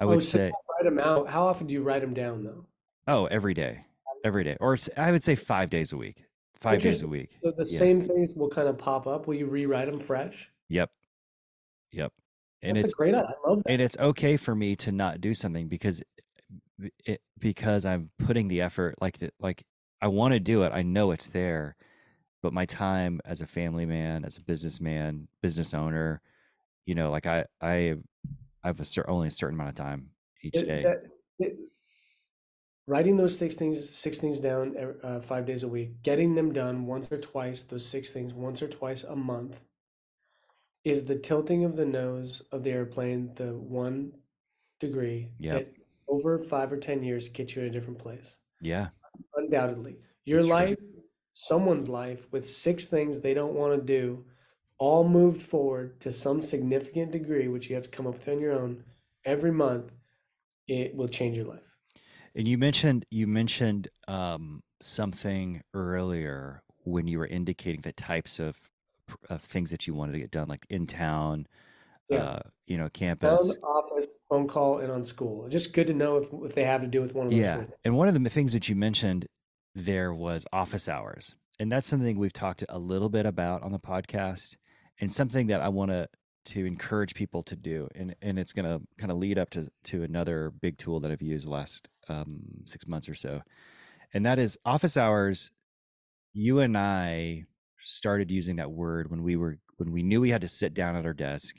S1: I would oh, so say
S3: write them out. How often do you write them down though?
S1: Oh, every day. Every day. Or I would say 5 days a week five days a week.
S3: So the yeah. same things will kind of pop up. Will you rewrite them fresh?
S1: Yep. Yep.
S3: And That's it's great. I love that.
S1: And it's okay for me to not do something because it because I'm putting the effort like the, like I want to do it. I know it's there, but my time as a family man, as a businessman, business owner, you know, like I I I have a certain only a certain amount of time each it, day. That, it,
S3: writing those six things six things down uh, five days a week getting them done once or twice those six things once or twice a month is the tilting of the nose of the airplane the one degree
S1: yep. that
S3: over five or ten years gets you in a different place.
S1: Yeah.
S3: Undoubtedly. Your That's life someone's life with six things they don't want to do all moved forward to some significant degree which you have to come up with on your own every month it will change your life
S1: and you mentioned you mentioned um, something earlier when you were indicating the types of, of things that you wanted to get done, like in town, yeah. uh, you know, campus,
S3: Phone, office, phone call, and on school. Just good to know if if they have to do with one of those.
S1: Yeah, and one of the things that you mentioned there was office hours, and that's something we've talked a little bit about on the podcast, and something that I want to to encourage people to do and and it's going to kind of lead up to to another big tool that I've used last um, six months or so, and that is office hours. You and I started using that word when we were when we knew we had to sit down at our desk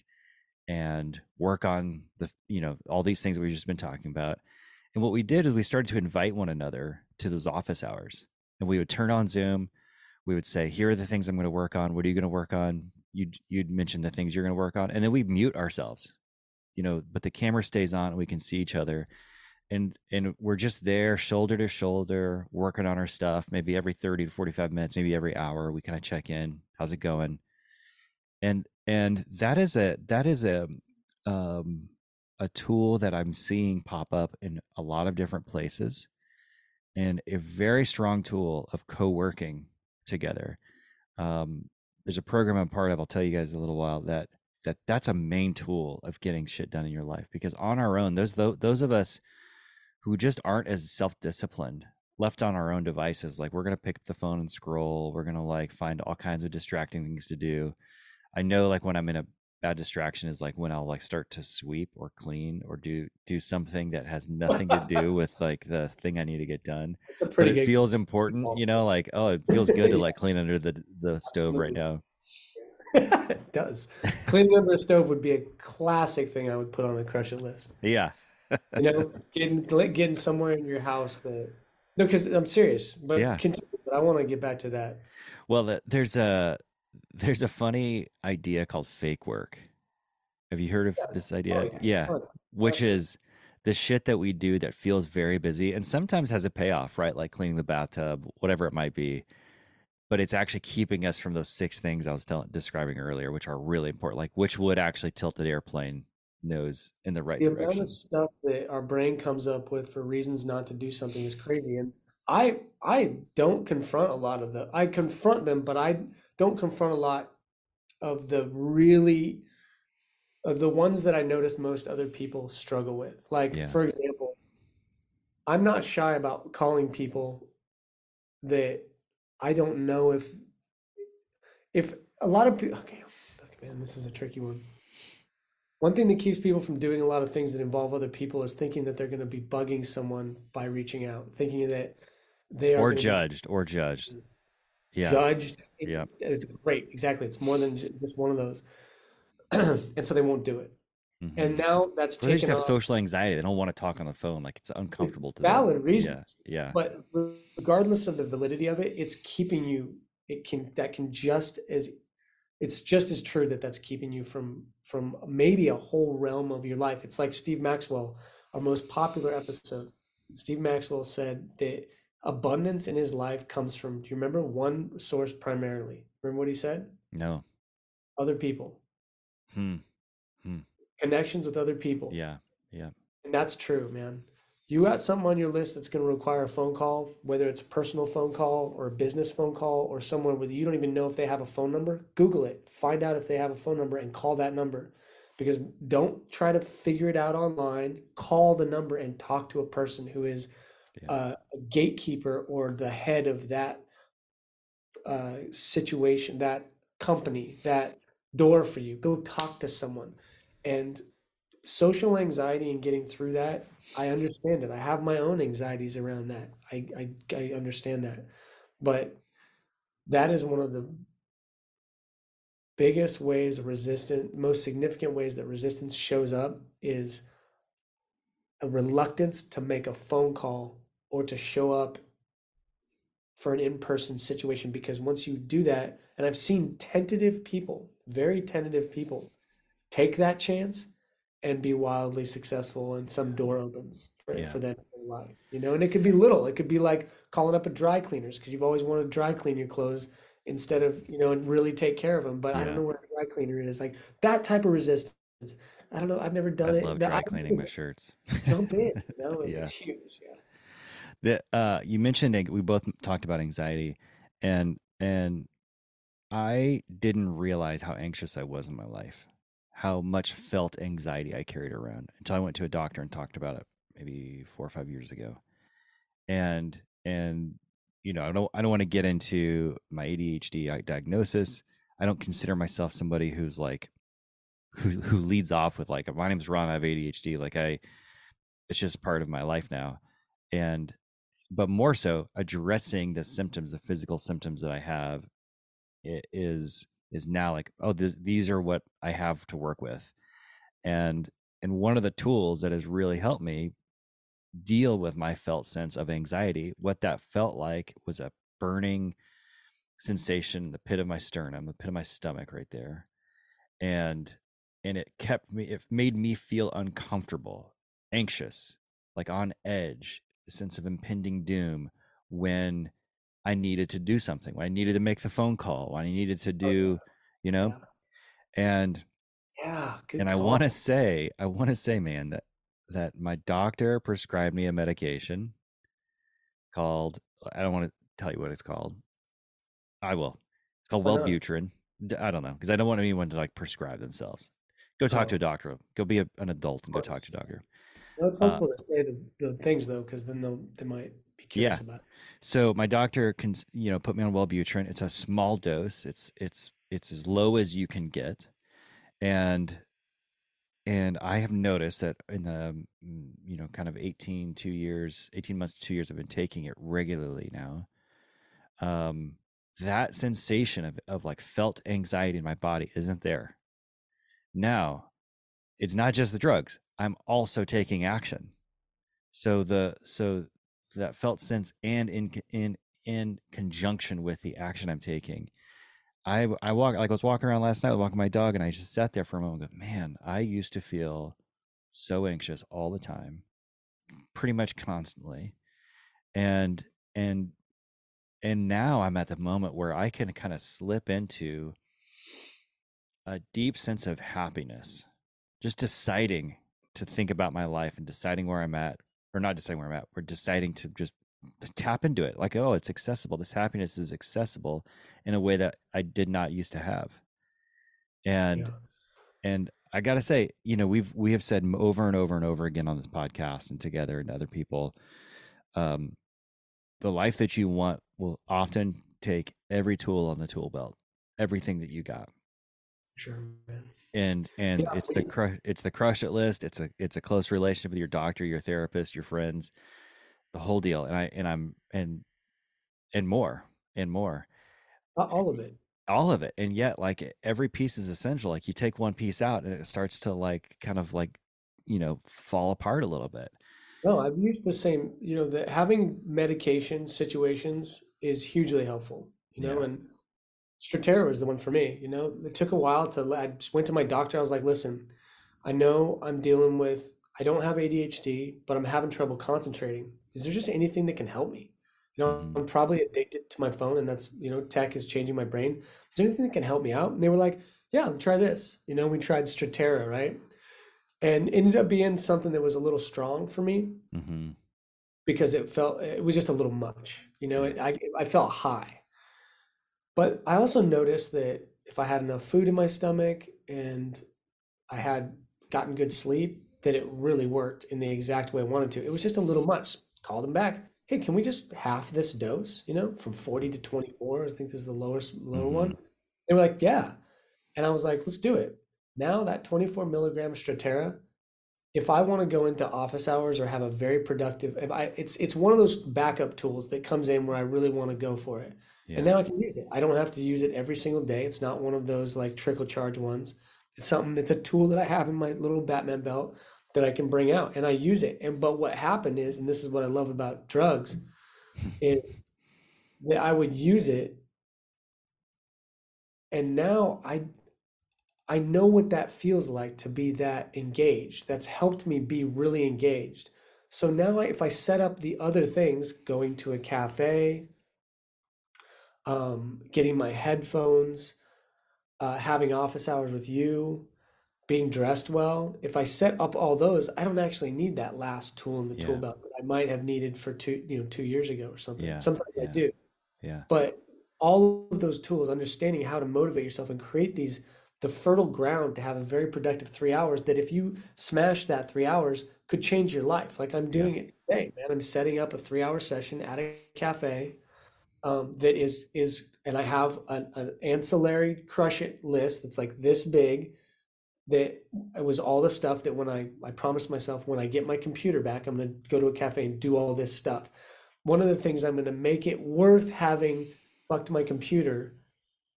S1: and work on the you know all these things we've just been talking about. And what we did is we started to invite one another to those office hours, and we would turn on Zoom. We would say, "Here are the things I'm going to work on. What are you going to work on?" You'd you'd mention the things you're going to work on, and then we mute ourselves, you know. But the camera stays on, and we can see each other, and and we're just there shoulder to shoulder working on our stuff maybe every 30 to 45 minutes maybe every hour we kind of check in how's it going and and that is a that is a um a tool that i'm seeing pop up in a lot of different places and a very strong tool of co-working together um there's a program i'm part of i'll tell you guys a little while that that that's a main tool of getting shit done in your life because on our own those those of us who just aren't as self-disciplined left on our own devices like we're to pick up the phone and scroll we're to like find all kinds of distracting things to do. I know like when i'm in a bad distraction is like when i'll like start to sweep or clean or do do something that has (laughs) nothing to do with like the thing i need to get done. But it feels important you know like oh it feels good to (laughs) like clean under the the stove right now.
S3: It does. Cleaning (laughs) under the stove would be a classic thing i would put on a crush it list.
S1: Yeah.
S3: You know, getting getting somewhere in your house that no, because I'm serious. But yeah, continue, but I want to get back to that.
S1: Well, there's a there's a funny idea called fake work. Have you heard of yeah. this idea? Oh, yeah, yeah. which is the shit that we do that feels very busy and sometimes has a payoff, right? Like cleaning the bathtub, whatever it might be. But it's actually keeping us from those six things I was telling, describing earlier, which are really important, like which would actually tilt the airplane nose in the right
S3: the
S1: direction.
S3: amount of stuff that our brain comes up with for reasons not to do something is crazy. And I I don't confront a lot of the I confront them, but I don't confront a lot of the really of the ones that I notice most other people struggle with. Like
S1: Yeah.
S3: for example, I'm not shy about calling people that I don't know if if a lot of people okay, okay man, this is a tricky one. One thing that keeps people from doing a lot of things that involve other people is thinking that they're going to be bugging someone by reaching out, thinking that they are
S1: Or judged, or judged. Yeah.
S3: judged.
S1: Yeah.
S3: It's great. Exactly. It's more than just one of those. (clears throat) and so they won't do it.
S1: Mhm.
S3: And now that's
S1: Or they just have
S3: on
S1: social anxiety. They don't want to talk on the phone. Like it's uncomfortable to them.
S3: valid reasons.
S1: Yeah.
S3: But regardless of the validity of it, it's keeping you. It can that can just as it's just as true that that's keeping you from from maybe a whole realm of your life. It's like Steve Maxwell, our most popular episode. Steve Maxwell said that abundance in his life comes from. Do you remember one source primarily? Remember what he said?
S1: No.
S3: Other people,
S1: Hmm.
S3: connections with other people.
S1: Yeah. Yeah.
S3: And that's true, man. You got something on your list that's going to require a phone call, whether it's a personal phone call or a business phone call or somewhere where you don't even know if they have a phone number. Google it, find out if they have a phone number and call that number. Because don't try to figure it out online. Call the number and talk to a person who is
S1: Yeah.
S3: uh, a gatekeeper or the head of that uh, situation, that company, that door for you. Go talk to someone. And social anxiety and getting through that, I understand it. I have my own anxieties around that. I, I, I understand that. But that is one of the biggest ways of resistance, most significant ways that resistance shows up is a reluctance to make a phone call or to show up for an in-person situation because once you do that and i've seen tentative people very tentative people take that chance and be wildly successful and some door opens for,
S1: Yeah.
S3: for them in their life you know and it could be little it could be like calling up a dry cleaners because you've always wanted to dry clean your clothes instead of you know and really take care of them but i don't know where a dry cleaner is like that type of resistance i don't know i've never done
S1: I
S3: it
S1: i
S3: love
S1: dry
S3: I-
S1: cleaning my shirts.
S3: jump in you (laughs) know
S1: Yeah.
S3: it's huge yeah
S1: the uh you mentioned we both talked about anxiety and and i didn't realize how anxious i was in my life how much felt anxiety i carried around until i went to a doctor and talked about it maybe four or five years ago. And and you know i don't i don't want to get into my adhd diagnosis. I don't consider myself somebody who's like who who leads off with like my name's ron i have adhd like i it's just part of my life now. And but more so addressing the symptoms the physical symptoms that i have is is now like oh this, these are what i have to work with. And and one of the tools that has really helped me deal with my felt sense of anxiety what that felt like was a burning sensation in the pit of my sternum the pit of my stomach right there and and it kept me it made me feel uncomfortable anxious like on edge sense of impending doom when i needed to do something when i needed to make the phone call when i needed to do you know? And
S3: yeah good
S1: and i want to say i want to say man that that my doctor prescribed me a medication called i don't want to tell you what it's called. I will. It's called
S3: Why
S1: wellbutrin. I don't know because i don't want anyone to like prescribe themselves. Go talk to
S3: Oh.
S1: a doctor. Go be a, an adult and go talk to a doctor
S3: Well, it's
S1: Uh,
S3: helpful to say the, the things though, because then they'll they might be curious about it.
S1: So my doctor can, you know, put me on Wellbutrin. It's a small dose. It's it's it's as low as you can get, and and I have noticed that in the mm, you know kind of 18 two years, 18 months two years, I've been taking it regularly now. Um, that sensation of of like felt anxiety in my body isn't there. Now, it's not just the drugs. I'm also taking action. So the so that felt sense and in in in conjunction with the action I'm taking. I I walk like I was walking around last night walking my dog and I just sat there for a moment and go, man, I used to feel so anxious all the time, pretty much constantly. And and and now I'm at the moment where I can kind of slip into a deep sense of happiness, just deciding to think about my life and deciding where I'm at, or not deciding where I'm at, we're deciding to just (laughs) tap into it like oh it's accessible. This happiness is accessible in a way that i did not used to have. And yeah. and i gotta say you know we've we have said over and over and over again on this podcast and together and other people um the life that you want will often take every tool on the tool belt everything that you got
S3: sure man
S1: and and yeah. it's the crush it's the crush it list it's a it's a close relationship with your doctor your therapist your friends the whole deal and i and i'm and and more and more
S3: all of it
S1: all of it and yet like every piece is essential like you take one piece out and it starts to like kind of like you know fall apart a little bit
S3: no i've used the same you know that having medication situations is hugely helpful you know yeah. and Strattera was the one for me. You know, it took a while to. I just went to my doctor. I was like, "Listen, I know I'm dealing with. I don't have ADHD, but I'm having trouble concentrating. Is there just anything that can help me? You know, mm-hmm. I'm probably addicted to my phone, and that's you know, tech is changing my brain. Is there anything that can help me out?" And they were like, "Yeah, try this." You know, we tried Strattera, right? And ended up being something that was a little strong for me mm-hmm. because it felt it was just a little much. You know, it, I I felt high but I also noticed that if I had enough food in my stomach and I had gotten good sleep, that it really worked in the exact way I wanted to. It was just a little much. Called them back. Hey, can we just half this dose? You know, from 40 to 24. I think this is the lowest lower mm-hmm. one. They were like, yeah. And I was like, let's do it. Now that 24 milligram Strattera, if I want to go into office hours or have a very productive, if I, it's it's one of those backup tools that comes in where I really want to go for it. Yeah. And now I can use it. I don't have to use it every single day. It's not one of those like trickle charge ones. It's something that's a tool that I have in my little Batman belt that I can bring out and I use it. And but what happened is, and this is what I love about drugs, (laughs) is that I would use it and now I I know what that feels like to be that engaged. That's helped me be really engaged. So now if I set up the other things, going to a cafe, um, getting my headphones, uh, having office hours with you, being dressed well. If I set up all those, I don't actually need that last tool in the yeah. tool belt that I might have needed for two, you know, two years ago or something. Yeah. Sometimes yeah. I do.
S1: Yeah.
S3: But all of those tools, understanding how to motivate yourself and create these the fertile ground to have a very productive three hours that if you smash that three hours could change your life like i'm doing yeah. it today man i'm setting up a three hour session at a cafe um, that is is and I have an, an, ancillary crush it list that's like this big. That it was all the stuff that when I I promised myself when I get my computer back, I'm gonna go to a cafe and do all this stuff. One of the things I'm gonna make it worth having fucked my computer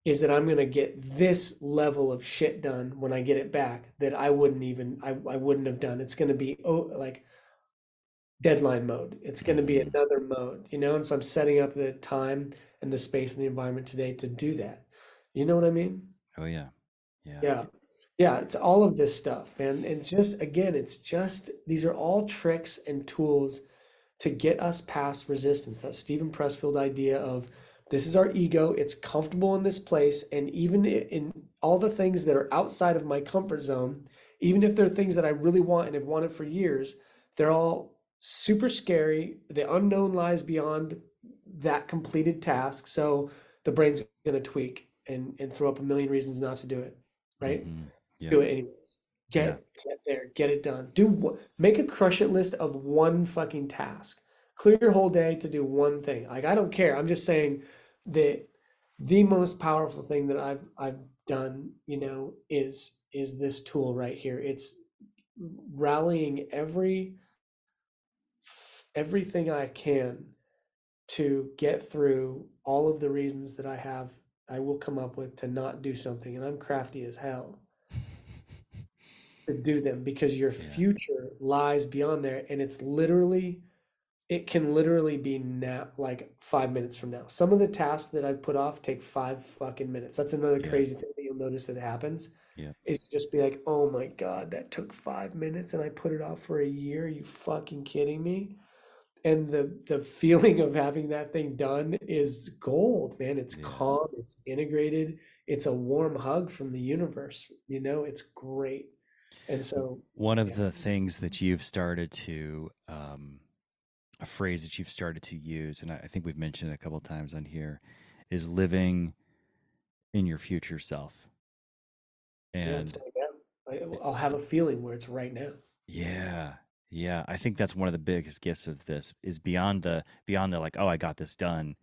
S3: is that I'm gonna get this level of shit done when I get it back that I wouldn't even I, I wouldn't have done. It's gonna be oh like deadline mode. It's going to be mm-hmm. another mode, you know? And so I'm setting up the time and the space and the environment today to do that. You know what I mean?
S1: Oh, yeah.
S3: Yeah. Yeah. Yeah. It's all of this stuff, man. And it's just, again, it's just, these are all tricks and tools to get us past resistance. That Steven Pressfield idea of this is our ego. It's comfortable in this place. And even in all the things that are outside of my comfort zone, even if they're things that I really want and have wanted for years, they're all super scary. The unknown lies beyond that completed task. So the brain's going to tweak and, and throw up a million reasons not to do it. Right? Mm-hmm. Yeah. Do it anyways. Get, yeah. get there. Get it done. Do make a crush it list of one fucking task. Clear your whole day to do one thing. Like I don't care. I'm just saying that the most powerful thing that I've I've done, you know, is is this tool right here. It's rallying every everything I can to get through all of the reasons that I have, I will come up with to not do something. And I'm crafty as hell (laughs) to do them because your yeah. future lies beyond there. And it's literally, it can literally be now, like five minutes from now. Some of the tasks that I've put off take five fucking minutes. That's another yeah. crazy thing that you'll notice that happens.
S1: Yeah.
S3: Is just be like, oh my God, that took five minutes and I put it off for a year. Are you fucking kidding me? And the the feeling of having that thing done is gold man it's yeah. calm it's integrated it's a warm hug from the universe you know it's great and so
S1: one of yeah. the things that you've started to um, a phrase that you've started to use, and I think we've mentioned it a couple times on here, is living in your future self.
S3: And yeah, I'll have a feeling where it's right now.
S1: Yeah. Yeah, I think that's one of the biggest gifts of this is beyond the beyond the like, oh, I got this done,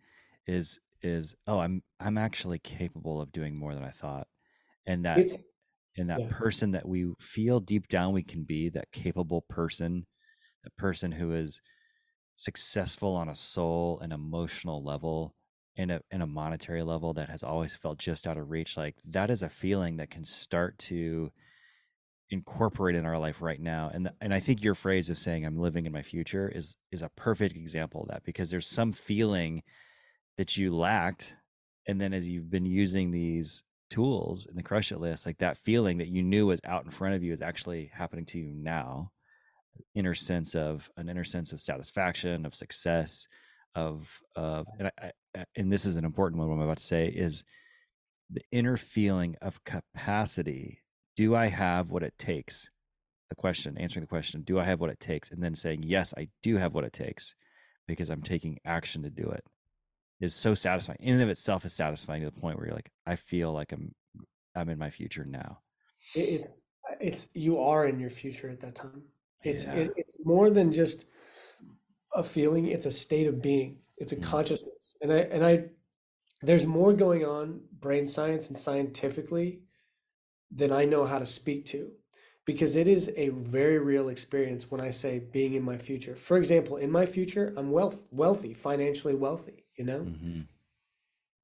S1: is is oh, I'm I'm actually capable of doing more than I thought, and that it's, and that yeah. person that we feel deep down we can be, that capable person, the person who is successful on a soul and emotional level, and a in a monetary level that has always felt just out of reach. Like that is a feeling that can start to incorporate in our life right now and and I think your phrase of saying I'm living in my future is is a perfect example of that because there's some feeling that you lacked and then as you've been using these tools in the crush it list like that feeling that you knew was out in front of you is actually happening to you now. Inner sense of an inner sense of satisfaction of success of of and I, and this is an important one what I'm about to say is the inner feeling of capacity do I have what it takes? The question, answering the question, do I have what it takes? And then saying, yes, I do have what it takes because I'm taking action to do it is so satisfying. In and of itself is satisfying to the point where you're like, I feel like I'm I'm in my future now.
S3: It's it's you are in your future at that time. It's yeah. it, it's more than just a feeling, it's a state of being. It's a mm. consciousness. And I and I there's more going on brain science and scientifically than I know how to speak to because it is a very real experience when I say being in my future. For example, in my future, I'm wealth wealthy, financially wealthy, you know? Mm-hmm.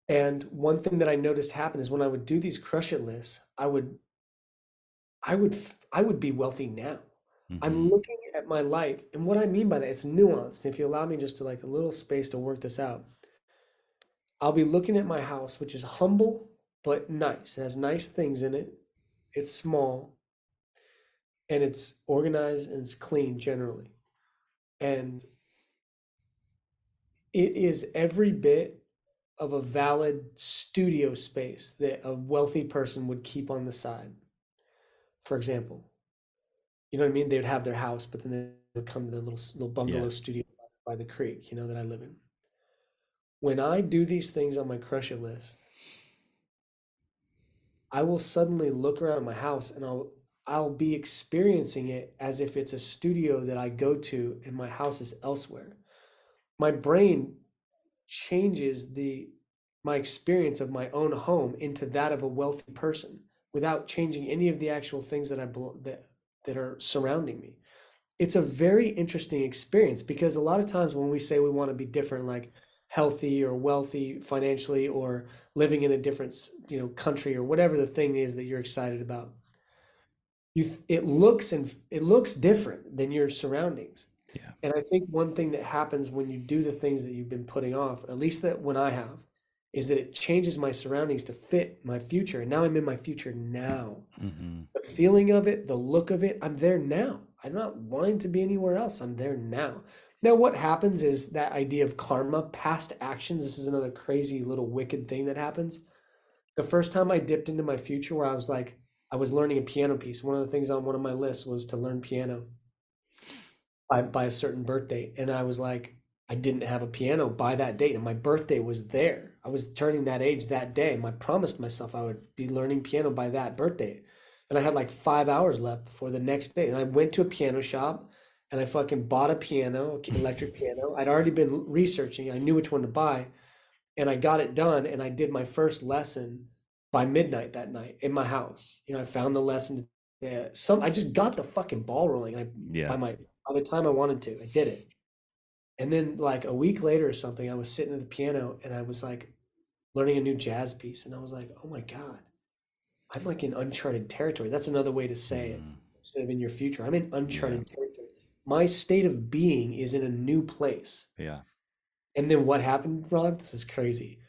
S3: And one thing that I noticed happen is when I would do these crush it lists, I would I would I would be wealthy now. Mm-hmm. I'm looking at my life, and what I mean by that, it's nuanced. And if you allow me just to like a little space to work this out, I'll be looking at my house, which is humble but nice. It has nice things in it it's small and it's organized and it's clean generally. And it is every bit of a valid studio space that a wealthy person would keep on the side. For example you know what i mean? They would have their house but then they would come to their little little bungalow yeah. studio by the creek you know that i live in. When i do these things on my crush it list I will suddenly look around my house and I'll I'll be experiencing it as if it's a studio that I go to and my house is elsewhere. My brain changes the my experience of my own home into that of a wealthy person without changing any of the actual things that I that that are surrounding me. It's a very interesting experience because a lot of times when we say we want to be different like healthy or wealthy financially or living in a different you know country or whatever the thing is that you're excited about. You it looks and it looks different than your surroundings.
S1: Yeah.
S3: And i think one thing that happens when you do the things that you've been putting off at least that when i have is that it changes my surroundings to fit my future and now i'm in my future now. Mm-hmm. the feeling of it the look of it i'm there now. I'm not wanting to be anywhere else. I'm there now now, what happens is that idea of karma, past actions. This is another crazy little wicked thing that happens. The first time I dipped into my future, where I was like, I was learning a piano piece. One of the things on one of my lists was to learn piano by, by a certain birthday. And I was like, I didn't have a piano by that date, and my birthday was there. I was turning that age that day. And I promised myself I would be learning piano by that birthday. And I had like five hours left before the next day. And I went to a piano shop and I fucking bought a piano, electric piano. I'd already been researching. I knew which one to buy, and I got it done. And I did my first lesson by midnight that night in my house. You know, I found the lesson. Yeah, some I just got the fucking ball rolling. I yeah. by my by the time I wanted to, I did it. And then like a week later or something, I was sitting at the piano and I was like learning a new jazz piece, and I was like, oh my god, I'm like in uncharted territory. That's another way to say it. Mm. Instead of in your future, I'm in uncharted yeah. territory my state of being is in a new place.
S1: Yeah.
S3: And then what happened, Ron? This is crazy.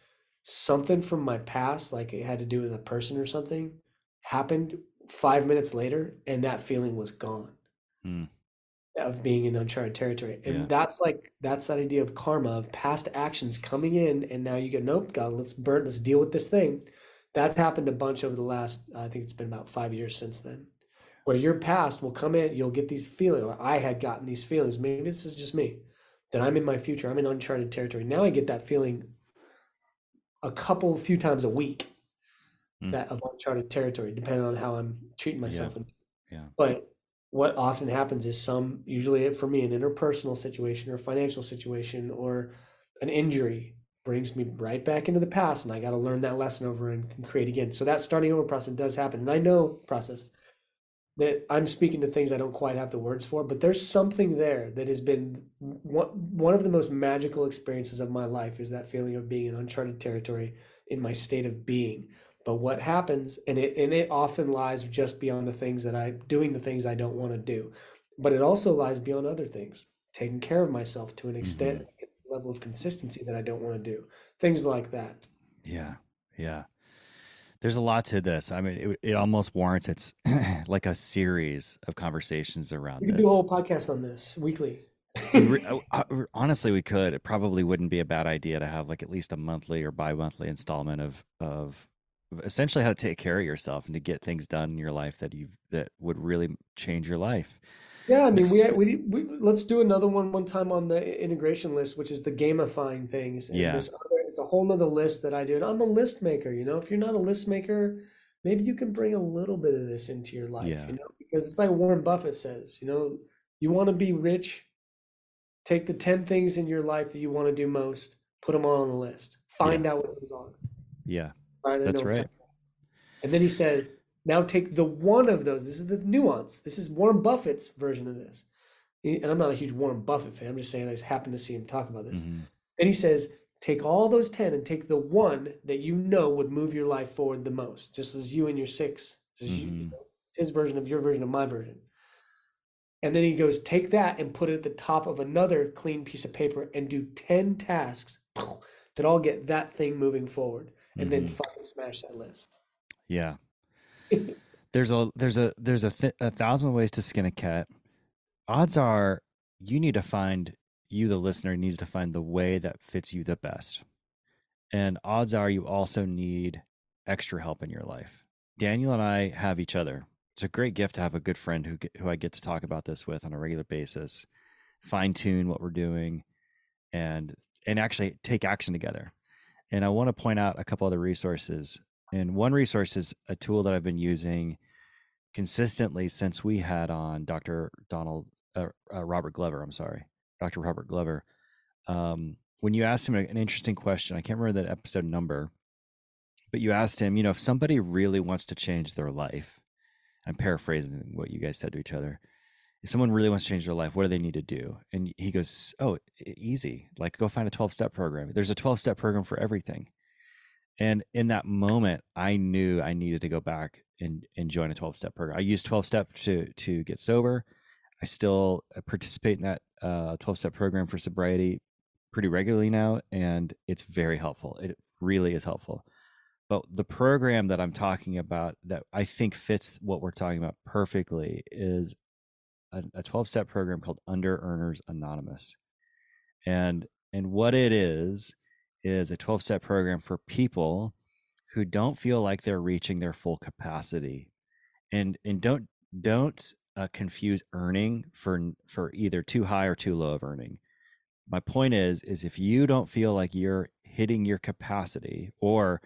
S3: Something from my past, like it had to do with a person or something, happened five minutes later, and that feeling was gone. Mm. Of being in uncharted territory. And yeah. that's like that's that idea of karma of past actions coming in, and now you go, nope, God, let's burn, let's deal with this thing. That's happened a bunch over the last, I think it's been about five years since then where your past will come in, you'll get these feelings, I had gotten these feelings. Maybe this is just me. that I'm in my future. I'm in uncharted territory. Now I get that feeling a couple few times a week mm. that of uncharted territory, depending on how I'm treating myself.
S1: Yeah. yeah.
S3: But what often happens is some usually for me an interpersonal situation or financial situation or an injury brings me right back into the past and I got to learn that lesson over and create again. So that starting over process does happen. And I know process that I'm speaking to things I don't quite have the words for, but there's something there that has been one, one of the most magical experiences of my life is that feeling of being in uncharted territory in my state of being. But what happens, and it and it often lies just beyond the things that I doing the things I don't want to do, but it also lies beyond other things, taking care of myself to an extent, mm-hmm. level of consistency that I don't want to do, things like that.
S1: Yeah, yeah there's a lot to this. I mean, it, it almost warrants it's (clears throat) like a series of conversations around.
S3: We
S1: could
S3: do a whole podcast on this weekly. (laughs)
S1: Uh, uh, honestly, we could. It probably wouldn't be a bad idea to have like at least a monthly or bi-monthly installment of of essentially how to take care of yourself and to get things done in your life that you that would really change your life.
S3: Yeah, I mean, we, we we let's do another one one time on the integration list, which is the gamifying things.
S1: And yeah.
S3: This other, it's a whole nother list that I do. And I'm a list maker. You know, if you're not a list maker, maybe you can bring a little bit of this into your life.
S1: Yeah.
S3: You know, because it's like Warren Buffett says. You know, you want to be rich. Take the ten things in your life that you want to do most. Put them all on the list. Find yeah. out what those are.
S1: Yeah, that's right.
S3: And then he says, now take the one of those. This is the nuance. This is Warren Buffett's version of this. And I'm not a huge Warren Buffett fan. I'm just saying I just happened to see him talk about this. Mm-hmm. Then he says, take all those 10 and take the one that you know would move your life forward the most, just as you and your 6 mm-hmm. you, his version of your version of my version. And then he goes, take that and put it at the top of another clean piece of paper and do 10 tasks that all get that thing moving forward and mm-hmm. then fucking smash that list.
S1: Yeah (laughs) there's a there's a there's a, th- a thousand ways to skin a cat. Odds are you need to find you the listener needs to find the way that fits you the best. And odds are you also need extra help in your life. Daniel and I have each other. It's a great gift to have a good friend who who I get to talk about this with on a regular basis, fine tune what we're doing, and and actually take action together. And I want to point out a couple other resources and one resource is a tool that I've been using consistently since we had on Dr. Donald uh, uh, Robert Glover. I'm sorry, Dr. Robert Glover. Um, when you asked him an interesting question, I can't remember that episode number, but you asked him, you know, if somebody really wants to change their life, I'm paraphrasing what you guys said to each other. If someone really wants to change their life, what do they need to do? And he goes, Oh, easy. Like, go find a 12 step program. There's a 12 step program for everything. And in that moment, I knew I needed to go back and, and join a 12 step program. I used 12 step to, to get sober. I still uh, participate in that 12 uh, step program for sobriety pretty regularly now, and it's very helpful. It really is helpful. But the program that I'm talking about that I think fits what we're talking about perfectly is a 12 step program called Under Earners Anonymous. And and what it is is a 12 step program for people who don't feel like they're reaching their full capacity and and don't don't uh, confuse earning for for either too high or too low of earning. My point is is if you don't feel like you're hitting your capacity or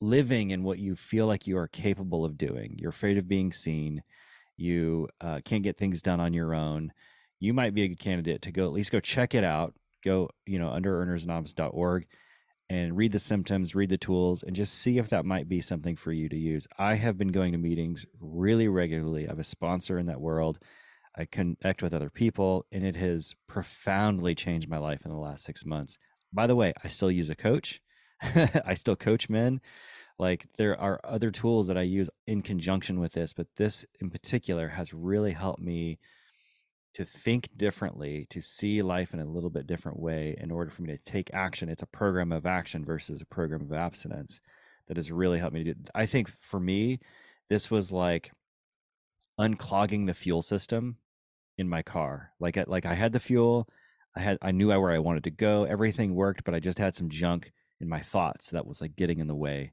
S1: living in what you feel like you are capable of doing you're afraid of being seen you uh, can't get things done on your own you might be a good candidate to go at least go check it out go you know underearnersanonymous.org and read the symptoms read the tools and just see if that might be something for you to use. I have been going to meetings really regularly. I have a sponsor in that world. I connect with other people and it has profoundly changed my life in the last six months. By the way i still use a coach. (laughs) I still coach men. Like there are other tools that i use in conjunction with this but this in particular has really helped me to think differently, to see life in a little bit different way in order for me to take action. It's a program of action versus a program of abstinence that has really helped me to do. I think for me, this was like unclogging the fuel system in my car. Like I, like I had the fuel, I had I knew where I wanted to go, everything worked, but I just had some junk in my thoughts that was like getting in the way.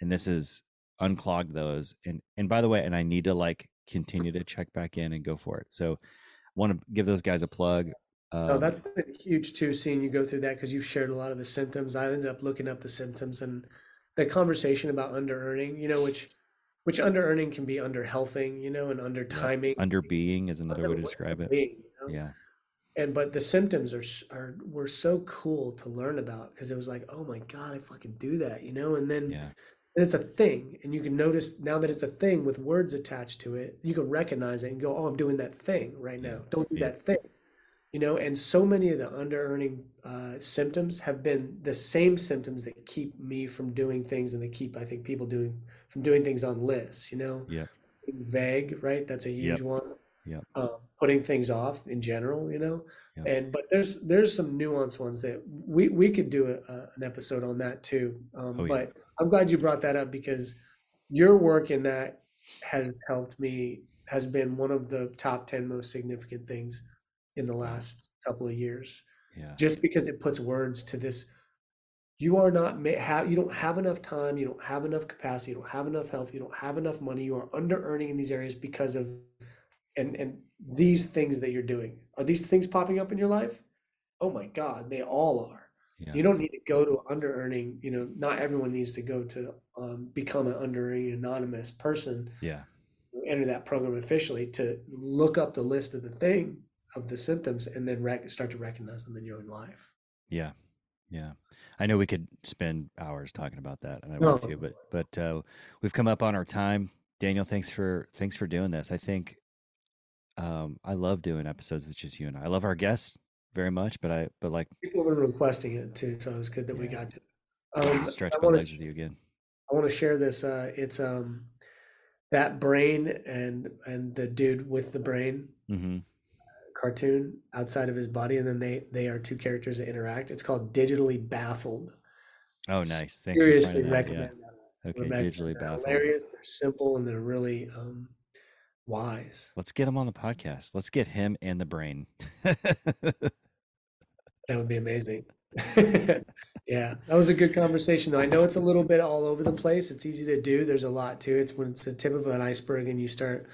S1: And this is unclogged those. And and by the way, and I need to like continue to check back in and go for it. So want to give those guys a plug.
S3: Um, oh, that's been huge too. Seeing you go through that because you've shared a lot of the symptoms. I ended up looking up the symptoms and the conversation about under earning. You know, which which under earning can be under healthing. You know, and under timing.
S1: Yeah. Under being is another way to describe it. Being, you know? Yeah.
S3: And but the symptoms are are were so cool to learn about because it was like, oh my god, I fucking do that, you know. And then yeah and it's a thing and you can notice now that it's a thing with words attached to it you can recognize it and go oh i'm doing that thing right now. Don't do yeah. that thing. You know and so many of the under earning uh, symptoms have been the same symptoms that keep me from doing things and they keep i think people doing from doing things on lists you know?
S1: Yeah.
S3: Vague right? That's a huge
S1: yep.
S3: one.
S1: Yeah.
S3: Um, putting things off in general you know? Yep. and but there's there's some nuanced ones that we we could do a, a, an episode on that too. Um, oh, but yeah I'm glad you brought that up because your work in that has helped me has been one of the top 10 most significant things in the last couple of years.
S1: Yeah.
S3: Just because it puts words to this you are not have you don't have enough time you don't have enough capacity you don't have enough health you don't have enough money you are under earning in these areas because of and and these things that you're doing. Are these things popping up in your life? Oh my god they all are yeah. You don't need to go to under earning. You know, not everyone needs to go to um, become an under earning anonymous person.
S1: Yeah.
S3: Enter that program officially to look up the list of the thing of the symptoms and then rec- start to recognize them in your own life.
S1: Yeah. Yeah. I know we could spend hours talking about that and I want to, but, but, uh, we've come up on our time. Daniel, thanks for, thanks for doing this. I think, um, I love doing episodes with just you and I. I love our guests very much, but I but like
S3: people been requesting it too, so it was good that yeah. we got to.
S1: Um, stretch my legs with you again.
S3: I want to share this. Uh, it's um that brain and and the dude with the brain
S1: mm-hmm.
S3: cartoon outside of his body, and then they they are two characters that interact. It's called Digitally Baffled.
S1: Oh, nice! Thanks Seriously recommend
S3: that. Yeah. Okay, digitally they're baffled. Hilarious. They're simple and they're really um, wise.
S1: Let's get him on the podcast. Let's get him and the brain. (laughs)
S3: That would be amazing. (laughs) yeah, that was a good conversation, though. I know it's a little bit all over the place. It's easy to do. There's a lot to it. It's when it's the tip of an iceberg and you start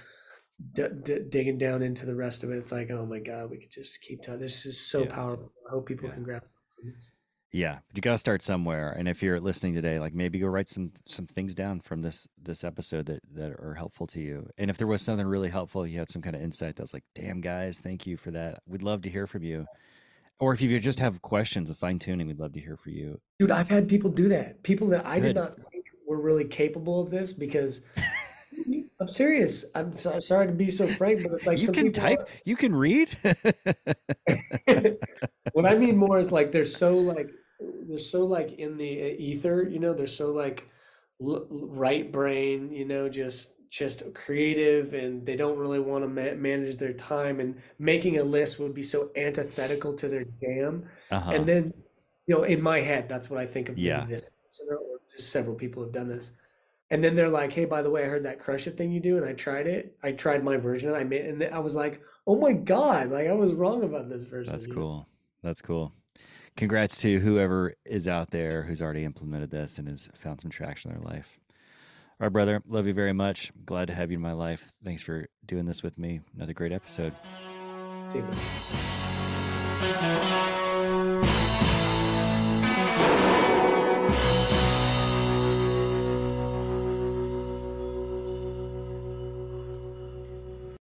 S3: d- d- digging down into the rest of it. It's like, oh my god, we could just keep talking. This is so yeah. powerful. I hope people yeah. can grasp this.
S1: Yeah, but you got to start somewhere. And if you're listening today, like maybe go write some some things down from this this episode that that are helpful to you. And if there was something really helpful, you had some kind of insight that was like, "Damn, guys, thank you for that. We'd love to hear from you." Or if you just have questions of fine tuning, we'd love to hear from you.
S3: Dude, I've had people do that. People that I Good. did not think were really capable of this because (laughs) I'm serious. I'm so, sorry to be so frank, but it's like
S1: you can type, are, you can read. (laughs)
S3: what I mean more is like they're so like they're so like in the ether, you know. They're so like right brain, you know, just just creative and they don't really want to ma- manage their time and making a list would be so antithetical to their jam. Uh-huh. and then you know in my head that's what i think of
S1: yeah.
S3: this. Or several people have done this. And then they're like hey by the way i heard that crush it thing you do and i tried it. I tried my version i made and i was like oh my god like i was wrong about this version
S1: that's cool. That's cool. Congrats to whoever is out there who's already implemented this and has found some traction in their life all right, brother. Love you very much. Glad to have you in my life. Thanks for doing this with me. Another great episode.
S3: See you.